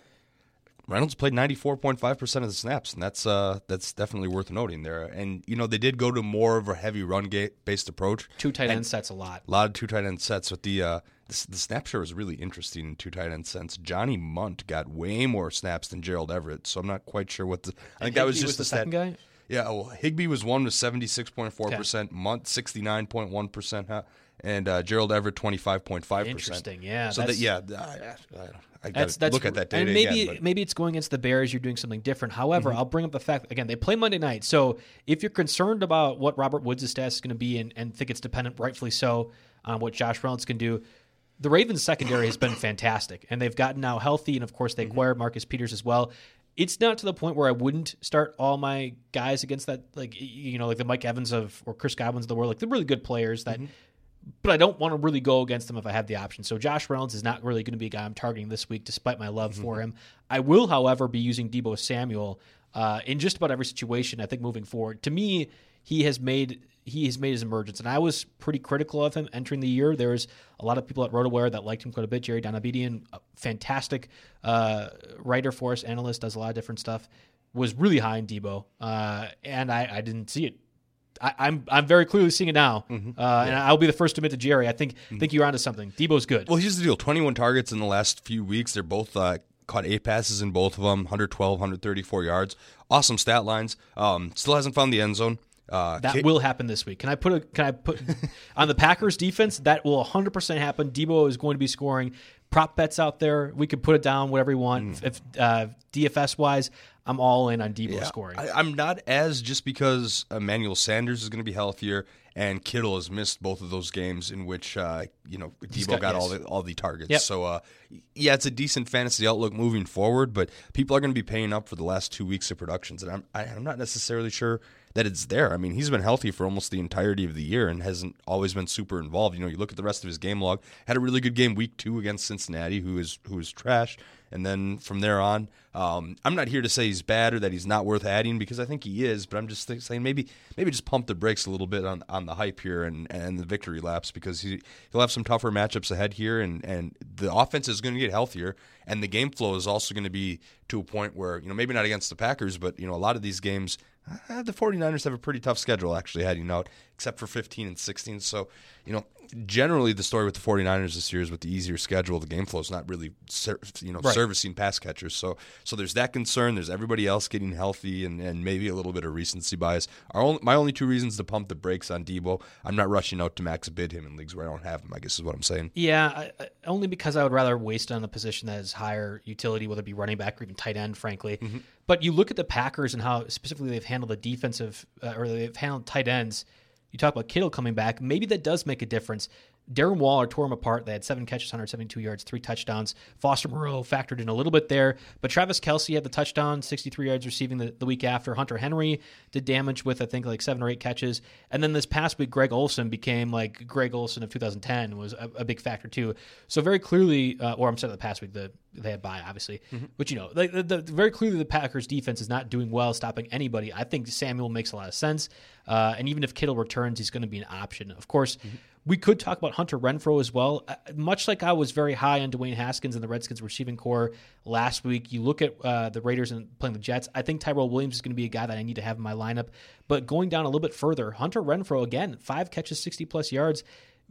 Reynolds played ninety four point five percent of the snaps, and that's uh that's definitely worth noting there. And you know, they did go to more of a heavy run gate based approach. Two tight end sets a lot. A lot of two tight end sets, but the uh the, the snap share was really interesting in two tight end sets. Johnny Mundt got way more snaps than Gerald Everett, so I'm not quite sure what the. I think that was just was the stat- second guy? Yeah, well, Higbee was one with seventy six point four percent, Munt sixty nine point one percent, and uh, Gerald Everett twenty five point five percent. Interesting, yeah, So that yeah, I, I, I That's that's look at that data and maybe again. maybe it's going against the Bears. You're doing something different. However, Mm-hmm. I'll bring up the fact again they play Monday night. So if you're concerned about what Robert Woods' status is going to be and, and think it's dependent, rightfully so, on what Josh Reynolds can do, the Ravens secondary has been *laughs* fantastic, and they've gotten now healthy, and of course they Mm-hmm. acquired Marcus Peters as well. It's not to the point where I wouldn't start all my guys against that, like you know, like the Mike Evans of or Chris Godwins of the world, like they're really good players that Mm-hmm. But I don't want to really go against him if I have the option. So Josh Reynolds is not really going to be a guy I'm targeting this week, despite my love for him. I will, however, be using Deebo Samuel uh, in just about every situation. I think moving forward, to me, he has made he has made his emergence, and I was pretty critical of him entering the year. There was a lot of people at RotoWire that liked him quite a bit. Jerry Donabedian, fantastic uh, writer for us, analyst, does a lot of different stuff. Was really high in Deebo, uh, and I, I didn't see it I, I'm I'm very clearly seeing it now, uh, and I'll be the first to admit to Jerry. I think think you're onto something. Deebo's good. Well, here's the deal: 21 targets in the last few weeks. They're both uh, caught eight passes in both of them, 112, 134 yards. Awesome stat lines. Um, still hasn't found the end zone. Uh, that will happen this week. Can I put a can I put *laughs* on the Packers defense? That will 100 percent happen. Deebo is going to be scoring. Prop bets out there. We could put it down whatever you want. If uh, DFS wise, I'm all in on Deebo scoring. I, I'm not as just because Emmanuel Sanders is going to be healthier and Kittle has missed both of those games in which uh, you know Deebo got- got, all the all the targets. Yep. So uh, yeah, it's a decent fantasy outlook moving forward, but people are going to be paying up for the last two weeks of productions, and I'm I, I'm not necessarily sure that it's there. I mean, he's been healthy for almost the entirety of the year and hasn't always been super involved. You know, you look at the rest of his game log. Had a really good game week two against Cincinnati, who is who is trash. And then from there on, um, I'm not here to say he's bad or that he's not worth adding because I think he is. But I'm just saying maybe maybe just pump the brakes a little bit on, on the hype here and, and the victory laps because he he'll have some tougher matchups ahead here and, and the offense is going to get healthier and the game flow is also going to be to a point where you know maybe not against the Packers but you know a lot of these games uh, the 49ers have a pretty tough schedule actually heading out except for 15 and 16 so you know generally the story with the 49ers this year is with the easier schedule the game flow is not really ser- you know Right. servicing pass catchers so so there's that concern there's everybody else getting healthy and, and maybe a little bit of recency bias Our only, my only two reasons to pump the brakes on Deebo I'm not rushing out to max bid him in leagues where I don't have him I guess is what I'm saying Yeah, I, I, only because I would rather waste on a position that has higher utility, whether it be running back or even tight end, frankly. Mm-hmm. But you look at the Packers and how specifically they've handled the defensive, uh, or they've handled tight ends. You talk about Kittle coming back. Maybe that does make a difference. Darren Waller tore him apart. They had seven catches, 172 yards, three touchdowns. Foster Moreau factored in a little bit there, but Travis Kelce had the touchdown, 63 yards receiving the, the week after. Hunter Henry did damage with, I think, like seven or eight catches. And then this past week, Greg Olsen became like Greg Olsen of 2010 was a, a big factor too. So very clearly, uh, or I'm sorry, the past week, the they had bye, obviously. But you know, like the, the, very clearly, the Packers defense is not doing well stopping anybody. I think Samuel makes a lot of sense. Uh, and even if Kittle returns, he's going to be an option. Of course, we could talk about Hunter Renfrow as well. Uh, much like I was very high on Dwayne Haskins and the Redskins receiving core last week, you look at uh, the Raiders and playing the Jets. I think Tyrell Williams is going to be a guy that I need to have in my lineup. But going down a little bit further, Hunter Renfrow again, five catches, sixty plus yards.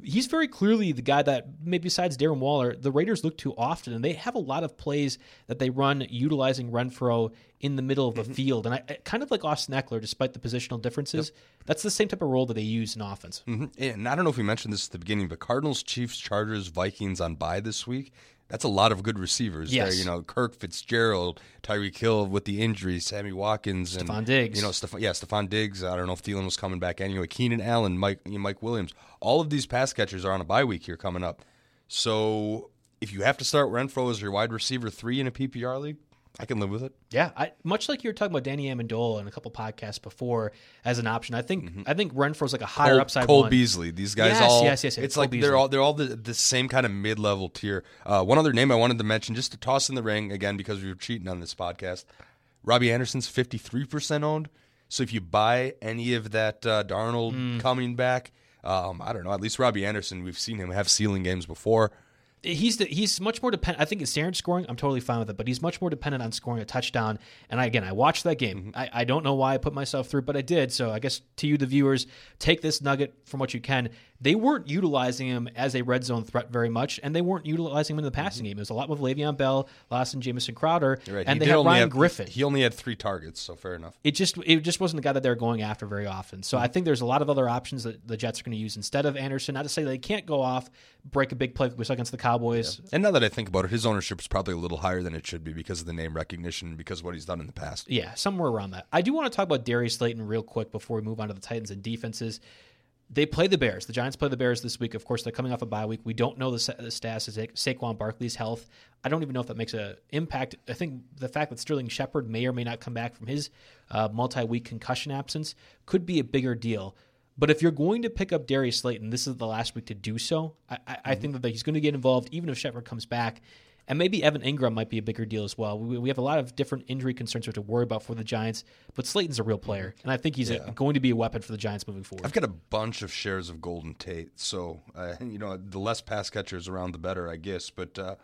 He's very clearly the guy that, maybe besides Darren Waller, the Raiders look to often, and they have a lot of plays that they run utilizing Renfrow in the middle of the field, and I kind of like Austin Ekeler, despite the positional differences. That's the same type of role that they use in offense. Mhm. And I don't know if we mentioned this at the beginning, but Cardinals, Chiefs, Chargers, Vikings on bye this week. That's a lot of good receivers there. You know, Kirk Fitzgerald, Tyreek Hill with the injury, Sammy Watkins, and Stefon Diggs. You know, Steph- yeah, Stefon Diggs. I don't know if Thielen was coming back anyway. Keenan Allen, Mike, you know, Mike Williams. All of these pass catchers are on a bye week here coming up. So if you have to start Renfrow as your wide receiver three in a PPR league, I can live with it. Yeah, I, much like you were talking about Danny Amendola in a couple podcasts before as an option. I think I think Renfrow's like a higher Cole, upside Cole one. Beasley. These guys Yes, all yes, yes, yes, It's Cole like Beasley. they're all they're all the, the same kind of mid level tier. Uh, one other name I wanted to mention, just to toss in the ring again because we were cheating on this podcast. Robbie Anderson's fifty three percent owned. So if you buy any of that uh, Darnold Hmm. coming back, um, I don't know. At least Robbie Anderson, we've seen him have ceiling games before. He's the, he's much more dependent. I think in standard scoring, I'm totally fine with it, but he's much more dependent on scoring a touchdown. And I, again, I watched that game. Mm-hmm. I, I don't know why I put myself through, but I did. So I guess to you, the viewers, take this nugget from what you can. They weren't utilizing him as a red zone threat very much, and they weren't utilizing him in the passing game. It was a lot with Le'Veon Bell, Lawson, Jamison Crowder, Mm-hmm. Right. and He they had Ryan have- Griffin. He only had three targets, so fair enough. it just it just wasn't the guy that they're going after very often. So Mm-hmm. I think there's a lot of other options that the Jets are going to use instead of Anderson. Not to say they can't go off, break a big play like we saw against the Cowboys. And now that I think about it, his ownership is probably a little higher than it should be because of the name recognition because of what he's done in the past. Yeah, somewhere around that. I do want to talk about Darius Slayton real quick before we move on to the Titans and defenses. They play the Bears. The Giants play the Bears this week. Of course, they're coming off a bye week. We don't know the, the status of Sa- Saquon Barkley's health. I don't even know if that makes an impact. I think the fact that Sterling Shepard may or may not come back from his uh, multi-week concussion absence could be a bigger deal. But if you're going to pick up Darius Slayton, this is the last week to do so. I, I, I think that he's going to get involved, even if Shepard comes back. And maybe Evan Engram might be a bigger deal as well. We, we have a lot of different injury concerns we have to worry about for the Giants, but Slayton's a real player, and I think he's a, going to be a weapon for the Giants moving forward. I've got a bunch of shares of Golden Tate, so uh, *laughs* you know the less pass catchers around, the better, I guess. But uh,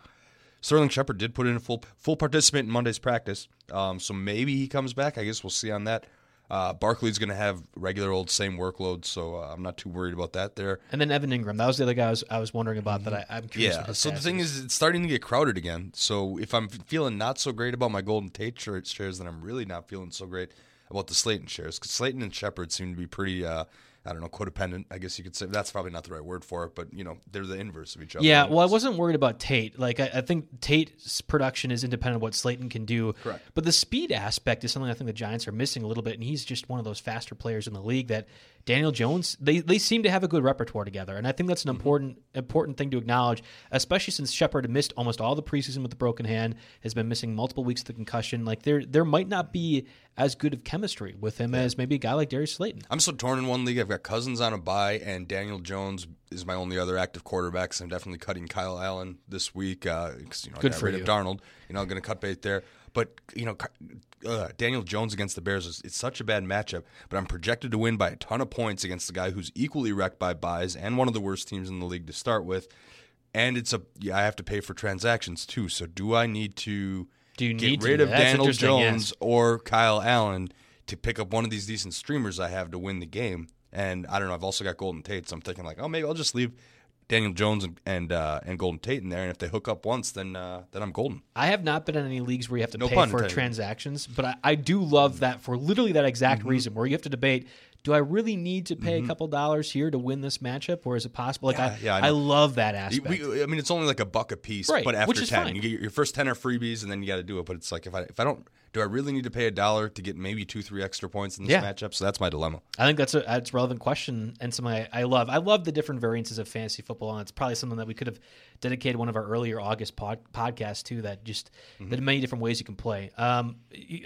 Sterling Shepard did put in a full full participant in Monday's practice, um, so maybe he comes back. I guess we'll see on that. Uh, Barkley's going to have regular old same workload, so uh, I'm not too worried about that there. and then Evan Engram, that was the other guy I was, I was wondering about that I, I'm curious. Yeah. So the thing is, it's starting to get crowded again. So if I'm feeling not so great about my Golden Tate shares, then I'm really not feeling so great about the Slayton shares because Slayton and Shepard seem to be pretty, uh, I don't know, codependent. I guess you could say that's probably not the right word for it, but you know, they're the inverse of each other. Yeah, well, I wasn't worried about Tate. Like, I, I think Tate's production is independent of what Slayton can do. Correct. But the speed aspect is something I think the Giants are missing a little bit, and he's just one of those faster players in the league that Daniel Jones, they, they seem to have a good repertoire together, and I think that's an mm-hmm. important important thing to acknowledge, especially since Shepard missed almost all the preseason with the broken hand, has been missing multiple weeks of the concussion. Like there there might not be as good of chemistry with him as maybe a guy like Darius Slayton. I'm so torn in one league. I've got Cousins on a bye, and Daniel Jones is my only other active quarterback. So I'm definitely cutting Kyle Allen this week uh, because you know Good I got for rid you. of Darnold. You know, I'm going to cut bait there. But you know, uh, Daniel Jones against the Bears is it's such a bad matchup. But I'm projected to win by a ton of points against the guy who's equally wrecked by buys and one of the worst teams in the league to start with. And it's a yeah, I have to pay for transactions too. So do I need to Do you get need to rid do of? That's Daniel interesting, yes. Jones or Kyle Allen to pick up one of these decent streamers I have to win the game. And I don't know. I've also got Golden Tate, so I'm thinking like, oh, maybe I'll just leave Daniel Jones and and, uh, and Golden Tate in there, and if they hook up once, then uh, then I'm golden. I have not been in any leagues where you have to No pay for intended. transactions, but I, I do love that for literally that exact Mm-hmm. reason where you have to debate. Do I really need to pay a mm-hmm. couple dollars here to win this matchup, or is it possible? Like Yeah, I, yeah, I I, love that aspect. we- I mean, it's only like a buck a piece, Right, but after ten, fine. you get your, your first ten are freebies, and then you got to do it. But it's like if I if I don't, do I really need to pay a dollar to get maybe two three extra points in this Yeah. matchup? So that's my dilemma. I think that's a that's a relevant question and something I, I love. I love the different variances of fantasy football, and it's probably something that we could have dedicated one of our earlier August pod, podcasts to. That just Mm-hmm. the many different ways you can play. Um,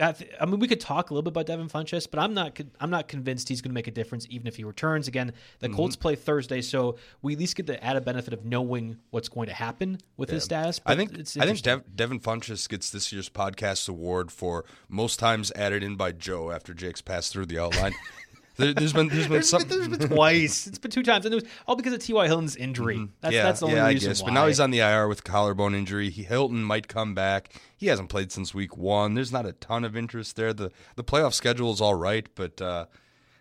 I, th- I mean, we could talk a little bit about Devin Funchess, but I'm not con- I'm not convinced he's going to make a difference even if he returns. Again, the Mm-hmm. Colts play Thursday, so we at least get the added benefit of knowing what's going to happen with his status. I think it's I think. Dev, Devin Funchess gets this year's podcast award for most times added in by Joe after Jake's passed through the outline. *laughs* there, has been there's been There's some been, there's been twice. It's been two times, and it was all because of T.Y. Hilton's injury. That's, yeah, that's the only yeah, reason I guess. why. But now he's on the IR with collarbone injury. He, Hilton might come back. He hasn't played since week one. There's not a ton of interest there. the The playoff schedule is all right, but uh,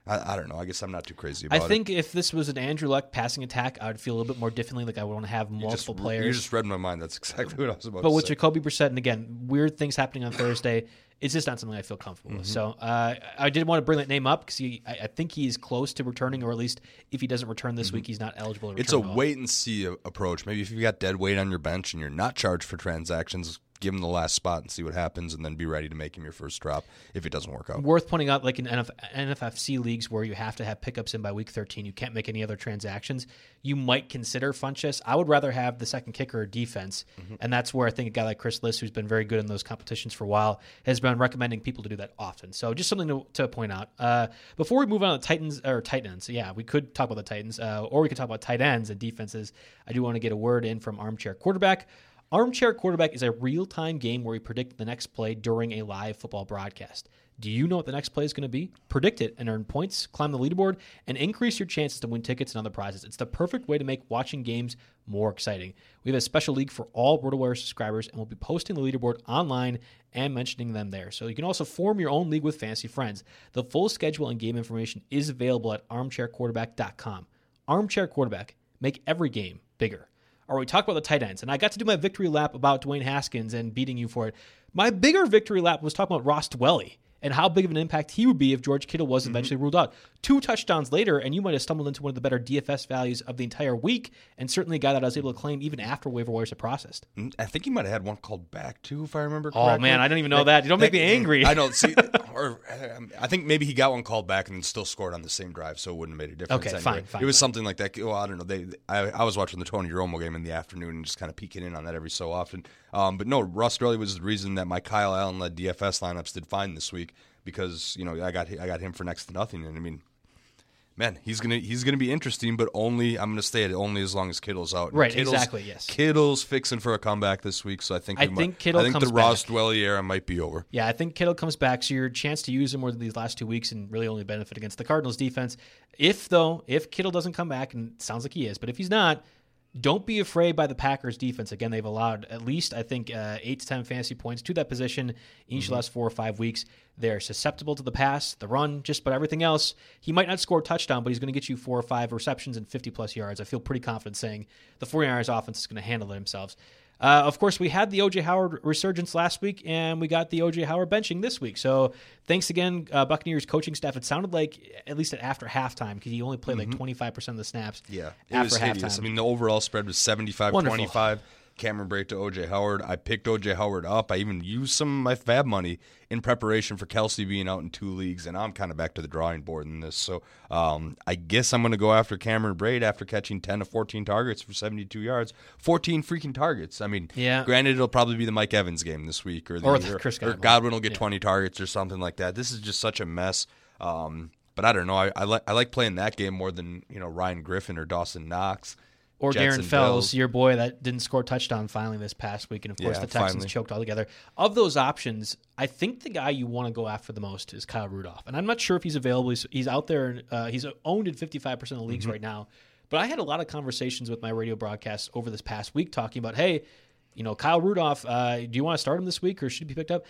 I, I don't know. I guess I'm not too crazy about it. I think if this was an Andrew Luck passing attack, I would feel a little bit more differently. Like I would want to have You just, multiple You players. just read my mind. That's exactly *laughs* what I was about but with say. Jacoby Brissett, and again, weird things happening on Thursday, it's just not something I feel comfortable Mm-hmm. with. So uh, I did want to bring that name up because I, I think he's close to returning, or at least if he doesn't return this week, he's not eligible to return. Mm-hmm. It's a wait and see approach. Maybe if you've got dead weight on your bench and you're not charged for transactions, give him the last spot and see what happens, and then be ready to make him your first drop if it doesn't work out. Worth pointing out, like in NF- NFFC leagues where you have to have pickups in by week 13, you can't make any other transactions. You might consider Funchess. I would rather have the second kicker or defense, Mm-hmm. and that's where I think a guy like Chris Liss, who's been very good in those competitions for a while, has been recommending people to do that often. So just something to, to point out. Uh, before we move on to Titans or tight ends, yeah, we could talk about the Titans, uh, or we could talk about tight ends and defenses. I do want to get a word in from Armchair Quarterback. Armchair Quarterback is a real time game where we predict the next play during a live football broadcast. Do you know what the next play is going to be? Predict it and earn points, climb the leaderboard, and increase your chances to win tickets and other prizes. It's the perfect way to make watching games more exciting. We have a special league for all RotoWire subscribers, and we'll be posting the leaderboard online and mentioning them there. So you can also form your own league with fancy friends. The full schedule and game information is available at armchairquarterback.com. Armchair Quarterback. Make every game bigger. Right, we talked about the tight ends, and I got to do my victory lap about Dwayne Haskins and beating you for it. My bigger victory lap was talking about Ross Dwelley and how big of an impact he would be if George Kittle was eventually ruled out. Two touchdowns later, and you might have stumbled into one of the better DFS values of the entire week, and certainly a guy that I was able to claim even after waiver wires are processed. Mm, I think he might have had one called back too, if I remember Oh, man, I don't even know that. You don't make me angry. I *laughs* don't see, or um, I think maybe he got one called back and still scored on the same drive, so it wouldn't have made a difference. Okay, anyway. fine, fine, It was fine. something like that. Well, I don't know. They, I, I was watching the Tony Romo game in the afternoon and just kind of peeking in on that every so often. Um, but no, Russ Dwelley was the reason that my Kyle Allen led DFS lineups did fine this week because you know I got I got him for next to nothing, and I mean. Man, he's gonna he's gonna be interesting, but only I'm gonna stay at it only as long as Kittle's out. And Right, Kittle's- exactly, yes. Kittle's fixing for a comeback this week, so I think I we might- think Kittle I think comes the Ross back. Dwelley era might be over. Yeah, I think Kittle comes back, so your chance to use him over these last two weeks and really only benefit against the Cardinals defense. If though, if Kittle doesn't come back, and it sounds like he is, but if he's not, don't be afraid by the Packers defense. Again, they've allowed at least I think uh, eight to ten fantasy points to that position each the last four or five weeks. They're susceptible to the pass, the run, just about everything else. He might not score a touchdown, but he's going to get you four or five receptions and 50 plus yards. I feel pretty confident saying the 49ers offense is going to handle it themselves. Uh, of course, we had the OJ Howard resurgence last week, and we got the OJ Howard benching this week. So thanks again, uh, Buccaneers coaching staff. It sounded like at least at after halftime because he only played like twenty five percent of the snaps. Yeah, it after was hideous. halftime. I mean, the overall spread was 75 Wonderful. 25. Cameron Brate to OJ Howard. I picked OJ Howard up. I even used some of my FAAB money in preparation for Kelce being out in two leagues, and I'm kind of back to the drawing board in this. So um, I guess I'm going to go after Cameron Brate after catching 10 to 14 targets for 72 yards. 14 freaking targets. I mean, Yeah. granted, it'll probably be the Mike Evans game this week, or, the, Or the Chris Godwin. Godwin will get 20 targets or something like that. This is just such a mess. Um, but I don't know. I, I like I like playing that game more than you know Ryan Griffin or Dawson Knox or Jets Darren Fells, Bills. your boy that didn't score a touchdown finally this past week, and of course Yeah, the Texans finally. choked altogether. Of those options, I think the guy you want to go after the most is Kyle Rudolph, and I'm not sure if he's available. He's, he's out there. Uh, he's owned in 55 percent of leagues Mm-hmm. right now. But I had a lot of conversations with my radio broadcasts over this past week talking about, hey, you know, Kyle Rudolph, uh, do you want to start him this week or should he be picked up?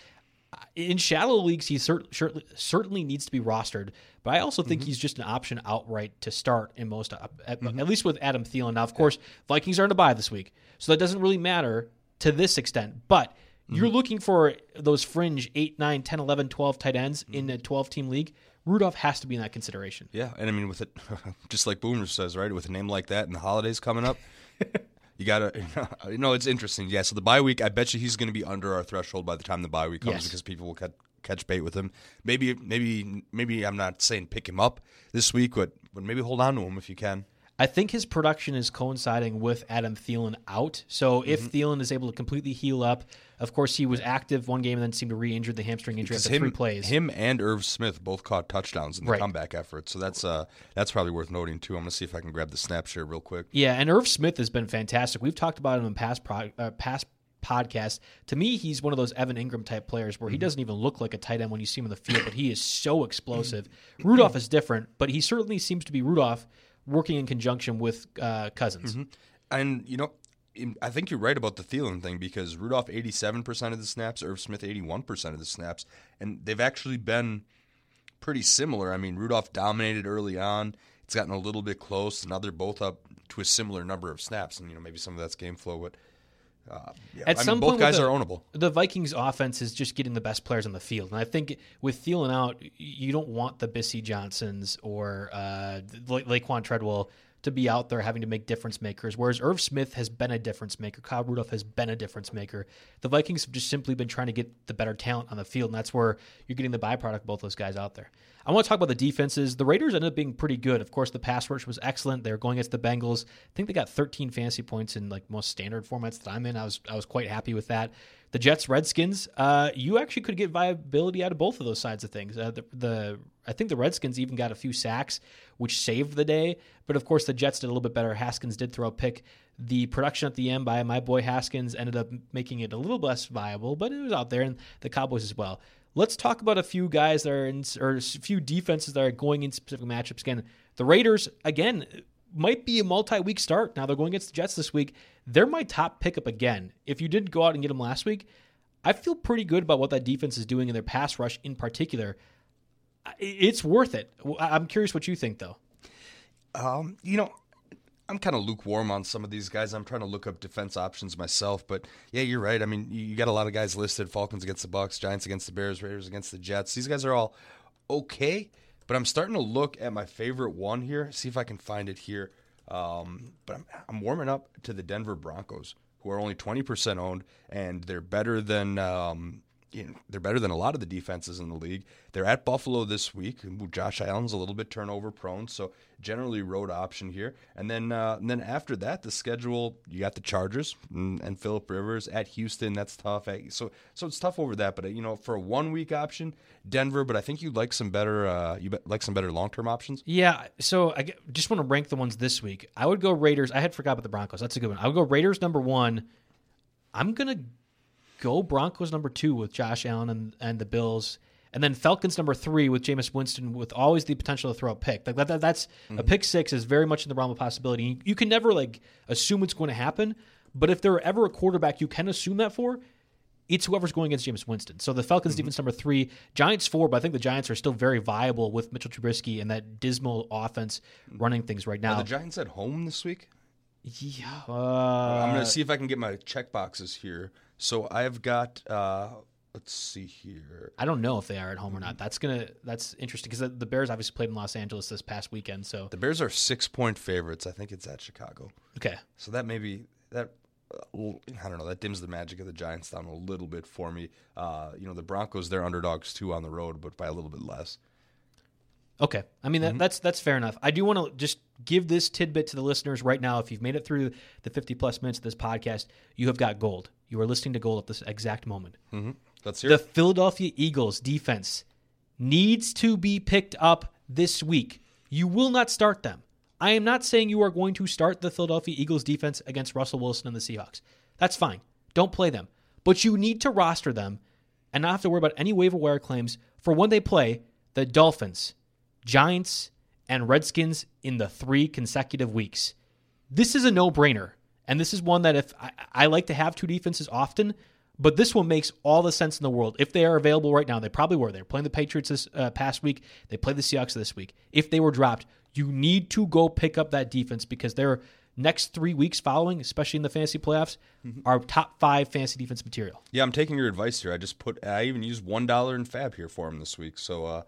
In shallow leagues, he cer- cer- certainly needs to be rostered, but I also think Mm-hmm. he's just an option outright to start in most, at, at least with Adam Thielen. Now, of course, Vikings are in a bye this week, so that doesn't really matter to this extent, but you're Mm-hmm. looking for those fringe 8, 9, 10, 11, 12 tight ends in a 12 team league. Rudolph has to be in that consideration. Yeah, and I mean with it, *laughs* just like Boomer says, right? With a name like that and the holidays coming up, *laughs* you gotta, *laughs* you know, it's interesting. Yeah, so the bye week, I bet you he's going to be under our threshold by the time the bye week comes Yes. because people will catch, catch bait with him. Maybe, maybe, maybe I'm not saying pick him up this week, but but maybe hold on to him if you can. I think his production is coinciding with Adam Thielen out. So if Mm-hmm. Thielen is able to completely heal up, of course he was active one game and then seemed to re-injure the hamstring injury Because after him, three plays. him and Irv Smith both caught touchdowns in the Right. comeback effort, so that's uh that's probably worth noting too. I'm gonna see if I can grab the snap share real quick. Yeah, and Irv Smith has been fantastic. We've talked about him in past pro, uh, past podcasts. To me, he's one of those Evan Engram type players where he doesn't even look like a tight end when you see him in the field, but he is so *clears throat* explosive. Rudolph is different, but he certainly seems to be Rudolph working in conjunction with uh, Cousins. And you know, I think you're right about the Thielen thing because Rudolph 87% of the snaps, Irv Smith 81% of the snaps, and they've actually been pretty similar. I mean, Rudolph dominated early on. It's gotten a little bit close. Now they're both up to a similar number of snaps, and you know maybe some of that's game flow, but uh, yeah, At I mean, some both point, guys with are ownable. The Vikings offense is just getting the best players on the field, and I think with Thielen out, you don't want the Bisi Johnsons or uh, La- Laquan Treadwell to be out there having to make difference makers. Whereas Irv Smith has been a difference maker, Kyle Rudolph has been a difference maker. The Vikings have just simply been trying to get the better talent on the field, and that's where you're getting the byproduct of both those guys out there. I want to talk about the defenses. The Raiders ended up being pretty good. Of course, the pass rush was excellent. They were going against the Bengals. I think they got 13 fantasy points in like most standard formats that I'm in. I was I was quite happy with that. The Jets Redskins, uh, you actually could get viability out of both of those sides of things. Uh, the, the I think the Redskins even got a few sacks, which saved the day. But of course, the Jets did a little bit better. Haskins did throw a pick. The production at the end by my boy Haskins ended up making it a little less viable, but it was out there, and the Cowboys as well. Let's talk about a few guys that are in, or a few defenses that are going in specific matchups. Again, the Raiders, again, might be a multi-week start. Now they're going against the Jets this week. They're my top pickup again. If you didn't go out and get them last week, I feel pretty good about what that defense is doing in their pass rush in particular. It's worth it. I'm curious what you think, though. Um, you know, I'm kind of lukewarm on some of these guys. I'm trying to look up defense options myself, but yeah, you're right. I mean, you got a lot of guys listed: Falcons against the Bucks, Giants against the Bears, Raiders against the Jets. These guys are all okay, but I'm starting to look at my favorite one here. See if I can find it here. Um, but I'm, I'm warming up to the Denver Broncos, who are only 20% owned, and they're better than um, you know, they're better than a lot of the defenses in the league. They're at Buffalo this week. Josh Allen's a little bit turnover prone, so generally road option here. And then uh, and then after that, the schedule you got the Chargers and, and Philip Rivers at Houston. That's tough. So so it's tough over that. But uh, you know, for a one week option, Denver. But I think you'd like some better uh, you like some better long term options. Yeah, so I just want to rank the ones this week. I would go Raiders. I had forgot about the Broncos. That's a good one. I would go Raiders number one. I'm gonna go Broncos number two with Josh Allen and, and the Bills, and then Falcons number three with Jameis Winston with always the potential to throw a pick. Like that, that- that's a mm-hmm. pick six is very much in the realm of possibility. You, you can never like assume it's going to happen, but if there are ever a quarterback you can assume that for, it's whoever's going against Jameis Winston. So the Falcons mm-hmm. defense number three, Giants four, but I think the Giants are still very viable with Mitchell Trubisky and that dismal offense mm. running things right now. Are the Giants at home this week? Yeah, uh, I'm gonna uh, see if I can get my check boxes here. So I've got. Uh, let's see here. I don't know if they are at home or not. That's gonna that's interesting because the, the Bears obviously played in Los Angeles this past weekend. So The Bears are six point favorites. I think it's at Chicago. okay, So that maybe that uh, I don't know. That dims the magic of the Giants down a little bit for me. Uh, you know, the Broncos they're underdogs too on the road, but by a little bit less. Okay, I mean that, that's that's fair enough. I do want to just give this tidbit to the listeners right now. If you've made it through the 50 plus minutes of this podcast, you have got gold. You are listening to gold at this exact moment. Mm-hmm. Let's hear. The it. Philadelphia Eagles defense needs to be picked up this week. You will not start them. I am not saying you are going to start the Philadelphia Eagles defense against Russell Wilson and the Seahawks. That's fine. Don't play them. But you need to roster them and not have to worry about any waiver wire claims for when they play the Dolphins, Giants, and Redskins in the three consecutive weeks. This is a no brainer. And this is one that if I, I like to have two defenses often, but this one makes all the sense in the world. If they are available right now, they probably were. They were playing the Patriots this uh, past week. They played the Seahawks this week. If they were dropped, you need to go pick up that defense because their next three weeks following, especially in the fantasy playoffs, are top five fantasy defense material. Yeah, I'm taking your advice here. I just put. I even used one dollar in FAAB here for him this week. So, uh,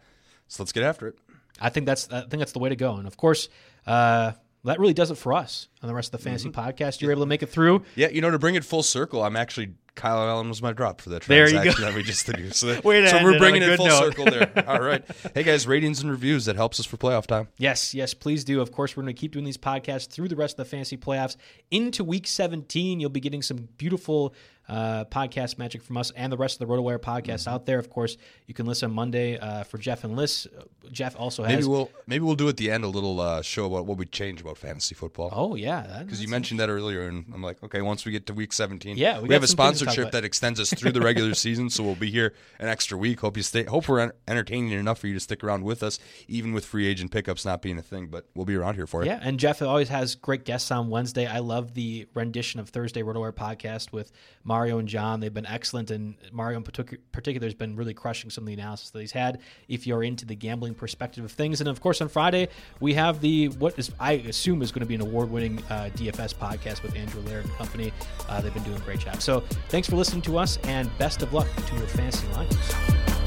so let's get after it. I think that's I think that's the way to go. And of course, uh, that really does it for us on the rest of the fantasy mm-hmm. podcast. You're able to make it through. Yeah, you know, to bring it full circle, I'm actually Kyle Allen was my drop for that you transaction that we just did. *laughs* So, that- to so we're bringing it full note. circle there. *laughs* All right. Hey guys, ratings and reviews that helps us for playoff time. Yes, yes, please do. Of course, we're going to keep doing these podcasts through the rest of the fantasy playoffs into week 17. You'll be getting some beautiful uh, podcast magic from us and the rest of the RotoWire podcast Mm-hmm. out there. Of course, you can listen Monday uh, for Jeff and Liss. Jeff also has. Maybe we'll maybe we'll do at the end a little uh, show about what we change about fantasy football. oh yeah, Because you mentioned that earlier, and I'm like, okay, once we get to week 17, Yeah, we we, have a some things to talk sponsorship that extends us through the regular *laughs* season, so we'll be here an extra week. Hope you stay. Hope we're en- entertaining enough for you to stick around with us, even with free agent pickups not being a thing. But we'll be around here for you. Yeah, and Jeff always has great guests on Wednesday. I love the rendition of Thursday RotoWire podcast with Mario and John. They've been excellent, and Mario in partic- particular has been really crushing some of the analysis that he's had. If you're into the gambling perspective of things, and of course on Friday we have the what is I assume is going to be an award-winning uh, DFS podcast with Andrew Laird and company. Uh, they've been doing a great job. So thanks for listening to us, and best of luck to your fantasy lineups.